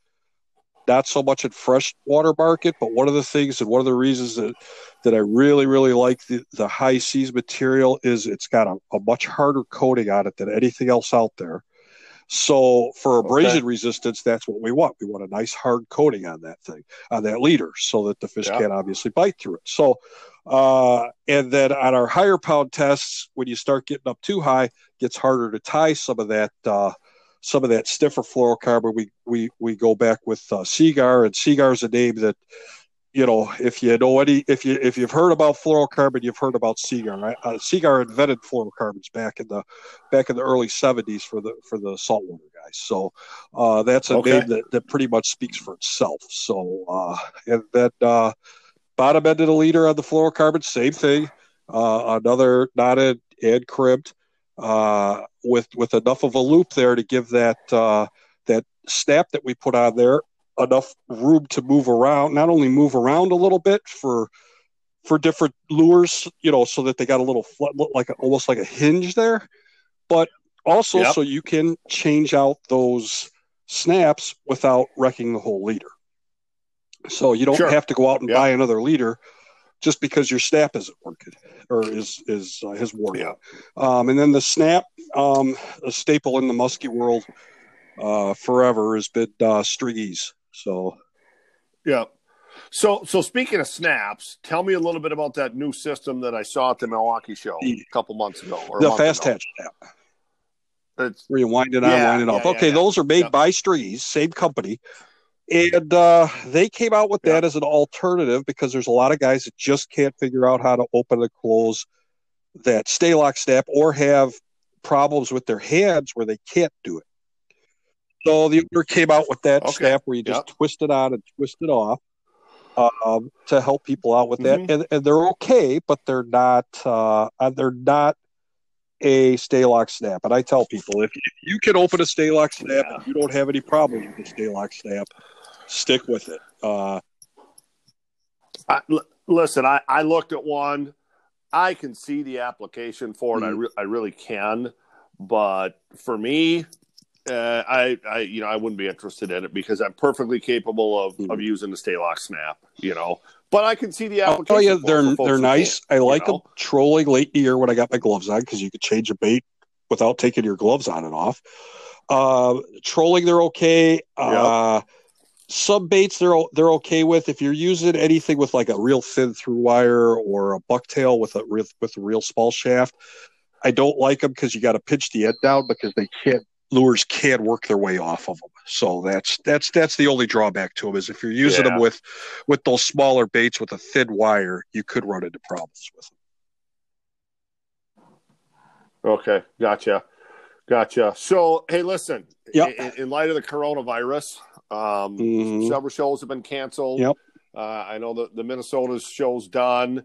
not so much in freshwater market. But one of the things and one of the reasons that that I really really like the, the Hi-Seas material is it's got a, a much harder coating on it than anything else out there. So for abrasion okay. resistance, that's what we want. We want a nice hard coating on that thing, on that leader, so that the fish yeah. can't obviously bite through it. So, uh, and then on our higher pound tests, when you start getting up too high, gets harder to tie some of that. Uh, some of that stiffer fluorocarbon, we we we go back with uh, Seaguar, and Seaguar is a name that you know, if you know any, if you if you've heard about fluorocarbon, you've heard about Seaguar. Right? Uh, invented fluorocarbons back in the back in the early '70s for the for the saltwater guys. So uh, that's a okay. name that, that pretty much speaks for itself. So uh, and then uh, bottom end of the leader on the fluorocarbon, same thing. Uh, another knotted and crimped uh, with with enough of a loop there to give that uh, that snap that we put on there enough room to move around, not only move around a little bit for for different lures, you know, so that they got a little like a, almost like a hinge there, but also yep. so you can change out those snaps without wrecking the whole leader. So you don't sure. have to go out and yep. buy another leader just because your snap isn't working or is is uh, has worn out. Um, and then the snap, um, a staple in the muskie world uh, forever has been uh, Stringease. So, yeah. So, so speaking of snaps, tell me a little bit about that new system that I saw at the Milwaukee show a couple months ago. the fast ago. snap. It's, Where you wind it on, yeah, wind it off. Yeah, okay, those are made by Stringease, same company. And uh, they came out with that as an alternative because there's a lot of guys that just can't figure out how to open and close that stay lock snap or have problems with their hands where they can't do it. So the owner came out with that Okay. snap where you just twist it on and twist it off um, to help people out with that, Mhm. and, and they're okay, but they're not uh, uh, they're not a stay lock snap. And I tell people if you, you can open a stay lock snap Yeah. and you don't have any problem with the stay lock snap, stick with it. Uh, I, l- listen, I, I looked at one. I can see the application for it. I, Mhm. re- I really can, but for me, uh, I, I, you know, I wouldn't be interested in it because I'm perfectly capable of, of Mhm. using the stay lock snap. You know, but I can see the application. you, for it they're they're nice. I like know? them trolling late in the year when I got my gloves on because you could change a bait without taking your gloves on and off. Uh, trolling, they're okay. Uh, some baits they're they're okay with if you're using anything with like a real thin through wire or a bucktail with a real with a real small shaft. I don't like them because you got to pinch the end down because they can't lures can work their way off of them. So that's that's that's the only drawback to them is if you're using Yeah. them with with those smaller baits with a thin wire, you could run into problems with them. Okay, gotcha, gotcha. So, hey, listen. Yep. In, in light of the coronavirus, um, Mhm. several shows have been canceled. Yep. Uh, I know that the Minnesota show's done.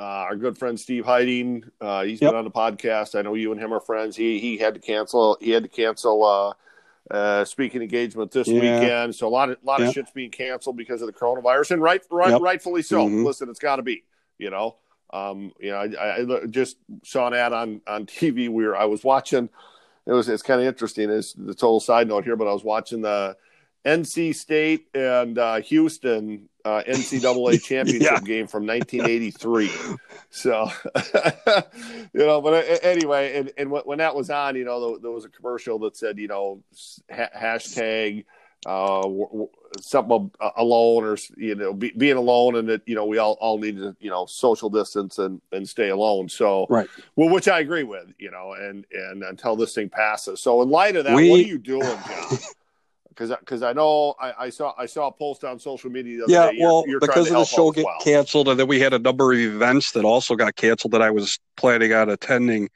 Uh, our good friend Steve Heiting, uh, he's Yep. been on the podcast. I know you and him are friends. He he had to cancel. He had to cancel uh, uh, speaking engagement this Yeah. weekend. So a lot of lot Yep. of shit's being canceled because of the coronavirus, and right, right Yep. rightfully so. Mhm. Listen, it's got to be. You know, um, you know, I, I I just saw an ad on on TV. We were I was watching. It was it's kind of interesting. It's the total side note here, but I was watching the NC State and uh, Houston uh, NCAA championship Yeah. game from 1983. so, you know, but uh, anyway, and, and when that was on, you know, there, there was a commercial that said, you know, ha- hashtag uh, w- w- something ab- alone or, you know, be, being alone and that, you know, we all, all need to, you know, social distance and, and stay alone. So, Right. well, which I agree with, you know, and, and until this thing passes. So in light of that, We- what are you doing, John? Because, because I know I, I saw I saw a post on social media. The other Yeah, day. You're- well, you're because of the show get well. canceled, and then we had a number of events that also got canceled that I was planning on attending.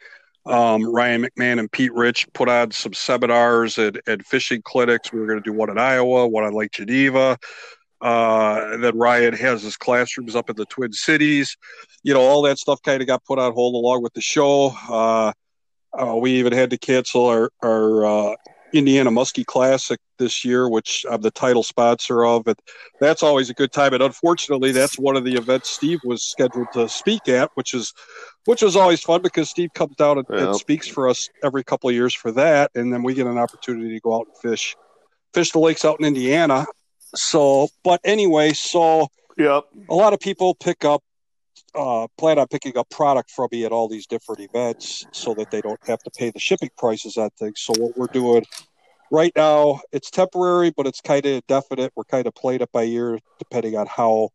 Um, Ryan McMahon and Pete Rich put on some seminars and, and fishing clinics. We were going to do one in Iowa, one on Lake Geneva. Uh, and then Ryan has his classrooms up in the Twin Cities. You know, all that stuff kind of got put on hold along with the show. Uh, uh, we even had to cancel our, our uh, Indiana Muskie Classic this year, which I'm the title sponsor of. And that's always a good time. And unfortunately, that's one of the events Steve was scheduled to speak at, which is which was always fun because Steve comes down and, Yeah. and speaks for us every couple of years for that, and then we get an opportunity to go out and fish fish the lakes out in Indiana. So, but anyway, so Yep. a lot of people pick up uh, plan on picking up product from me at all these different events so that they don't have to pay the shipping prices on things. So what we're doing right now, it's temporary, but it's kind of indefinite. We're kind of playing it by ear depending on how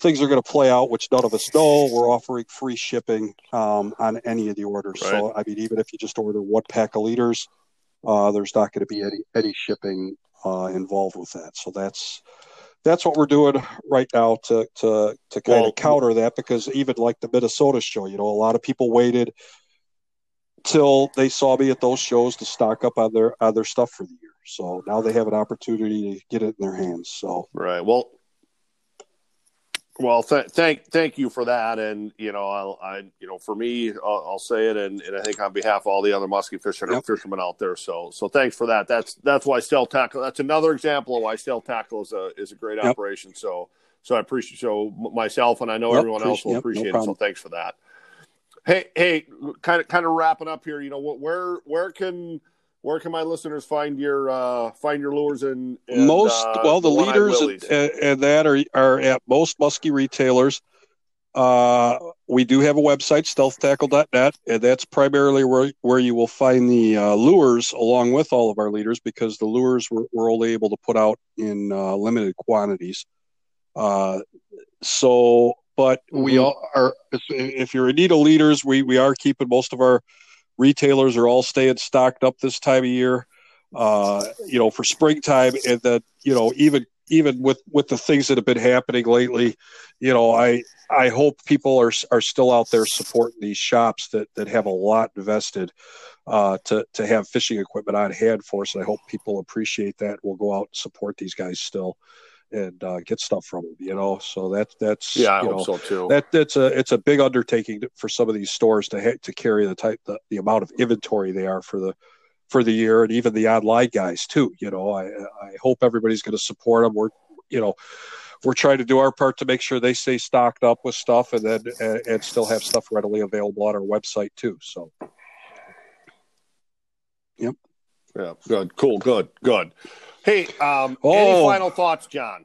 things are going to play out, which none of us know. We're offering free shipping um, on any of the orders. So I mean, even if you just order one pack of liters, uh, there's not going to be any any shipping uh, involved with that. So that's that's what we're doing right now to to to kind Well- of counter that because even like the Minnesota show, you know, a lot of people waited till they saw me at those shows to stock up on their on their stuff for the year. So now they have an opportunity to get it in their hands. So Right. Well. Well, th- thank thank you for that, and you know, I'll, I you know, for me, I'll, I'll say it, and, and I think on behalf of all the other musky fishermen, Yep. fishermen out there. So, so thanks for that. That's that's why Stealth Tackle. That's another example of why Stealth Tackle is a is a great Yep. operation. So, so I appreciate so myself, and I know Yep, everyone else will appreciate- appreciate no it. So, thanks for that. Hey, hey, kind of kind of wrapping up here. You know, where where can where can my listeners find your uh find your lures and, and, most uh, well the one-eyed leaders and, and that are are at most musky retailers. Uh we do have a website stealthtackle.net and that's primarily where where you will find the uh, lures along with all of our leaders because the lures we're, we're only able to put out in uh, limited quantities. Uh so but we Mhm. all are if, if you're in need of leaders we we are keeping most of our retailers are all staying stocked up this time of year uh, you know, for springtime, and then you know, even even with with the things that have been happening lately, you know, I I hope people are are still out there supporting these shops that that have a lot invested uh, to to have fishing equipment on hand for us. And I hope people appreciate that. We'll go out and support these guys still and uh, get stuff from them. You know, so that's that's yeah, I you hope know, so too. that that's a it's a big undertaking for some of these stores to ha- to carry the type the, the amount of inventory they are for the for the year and even the online guys too you know i i hope everybody's going to support them we're you know we're trying to do our part to make sure they stay stocked up with stuff and then and, and still have stuff readily available on our website too so yep yeah good cool good good hey um Oh. any final thoughts john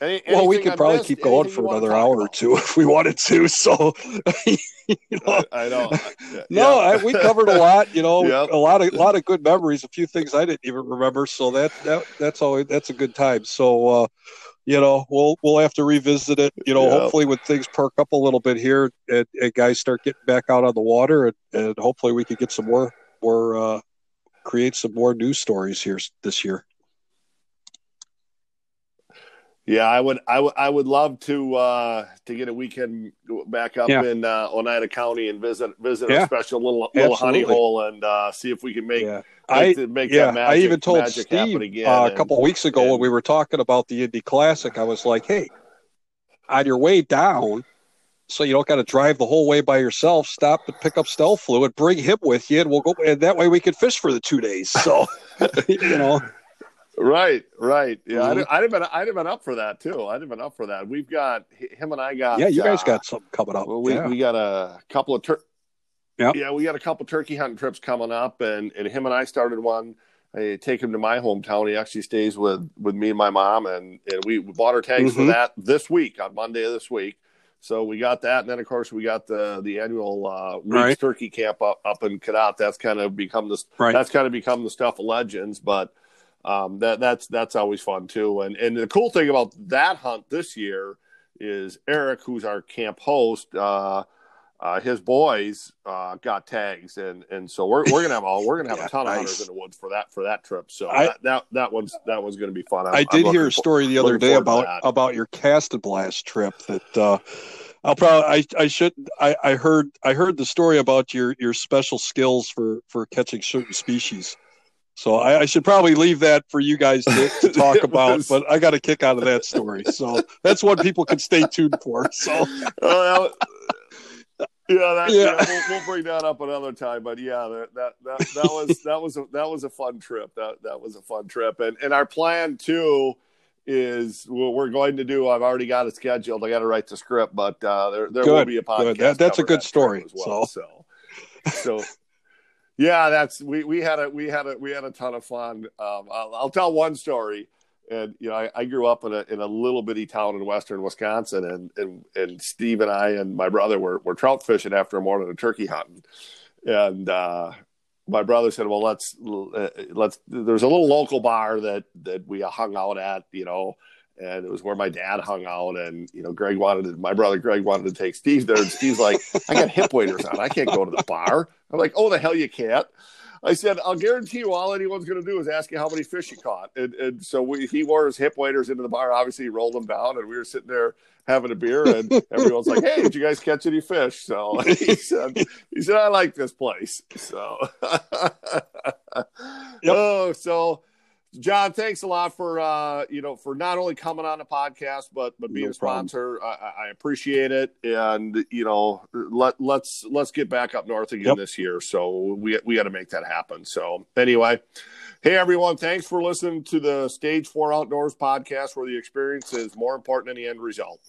Any, well we could I probably missed? keep going Anything for another hour or two if we wanted to so you know I, I know No, I, we covered a lot. You know, Yep. a lot of a lot of good memories. A few things I didn't even remember. So that that that's always that's a good time. So uh, you know, we'll we'll have to revisit it. You know, Yep. hopefully when things perk up a little bit here and, and guys start getting back out on the water, and, and hopefully we can get some more more uh, create some more news stories here this year. Yeah, I would, I would, I would love to uh, to get a weekend back up Yeah. in uh, Oneida County and visit visit Yeah. a special little little honey hole and uh, see if we can make Yeah, make, I make yeah, that magic, I even told magic Steve again. uh, a and- couple weeks ago when we were talking about the Indy Classic. I was like, "Hey, on your way down, so you don't got to drive the whole way by yourself. Stop and pick up Stealth Fluid, bring him with you, and we'll go. And that way we can fish for the two days. So, you know, Right, right. Yeah, Mhm. I'd, I'd have been, I'd have been up for that too. I'd have been up for that. We've got him and I got. yeah, you guys uh, got something coming up. Well, we, yeah. we got a couple of tur- Yeah. yeah, we got a couple turkey hunting trips coming up, and and him and I started one. I take him to my hometown. He actually stays with with me and my mom, and and we bought our tags for Mhm. that this week on Monday of this week. So we got that, and then of course we got the the annual uh, Right. Turkey Camp up up in Cadott. That's kind of become this. Right. That's kind of become the stuff of legends, but um, that that's that's always fun too. And and the cool thing about that hunt this year is Eric, who's our camp host. Uh, uh, his boys uh, got tags, and and so we're we're gonna have all we're gonna have Yeah, a ton of hunters in the woods for that for that trip. So I- that, that that one's that one's gonna be fun. I'm- I did hear a story the other day about about your cast and blast trip that uh I'll probably I, I should I, I heard I heard the story about your your special skills for for catching certain species. So I, I should probably leave that for you guys to, to talk about, was- but I got a kick out of that story. So that's what people can stay tuned for. So that- yeah, that, Yeah. yeah, we'll, we'll bring that up another time. But yeah, that that that, that was that was a, that was a fun trip. That that was a fun trip, and and our plan too is what we're going to do. I've already got it scheduled. I got to write the script, but uh, there there will be a podcast. good. That- that's a good story, as well. So, so. Yeah, that's we, we had a we had a we had a ton of fun. Um, I'll, I'll tell one story, and you know I, I grew up in a in a little bitty town in western Wisconsin, and and and Steve and I and my brother were were trout fishing after a morning of turkey hunting, and uh, my brother said, "Well, let's uh, let's." There's a little local bar that that we hung out at, you know, and it was where my dad hung out. And you know, Greg wanted to, my brother Greg wanted to take Steve there, and Steve's like, "I got hip waders on, I can't go to the bar." I'm like, "Oh, the hell you can't." I said, "I'll guarantee you, all anyone's going to do is ask you how many fish you caught." And, and so we, he wore his hip waders into the bar. Obviously, he rolled them down, and we were sitting there having a beer, and everyone's like, "Hey, did you guys catch any fish?" So he said, "He said I like this place." So, oh, so John, thanks a lot for uh, you know for not only coming on the podcast but but being No a sponsor. I, I- appreciate it, and you know let let's let's get back up north again Yep. this year. So we we got to make that happen. So anyway. Hey everyone, thanks for listening to the Stage 4 Outdoors podcast where the experience is more important than the end result.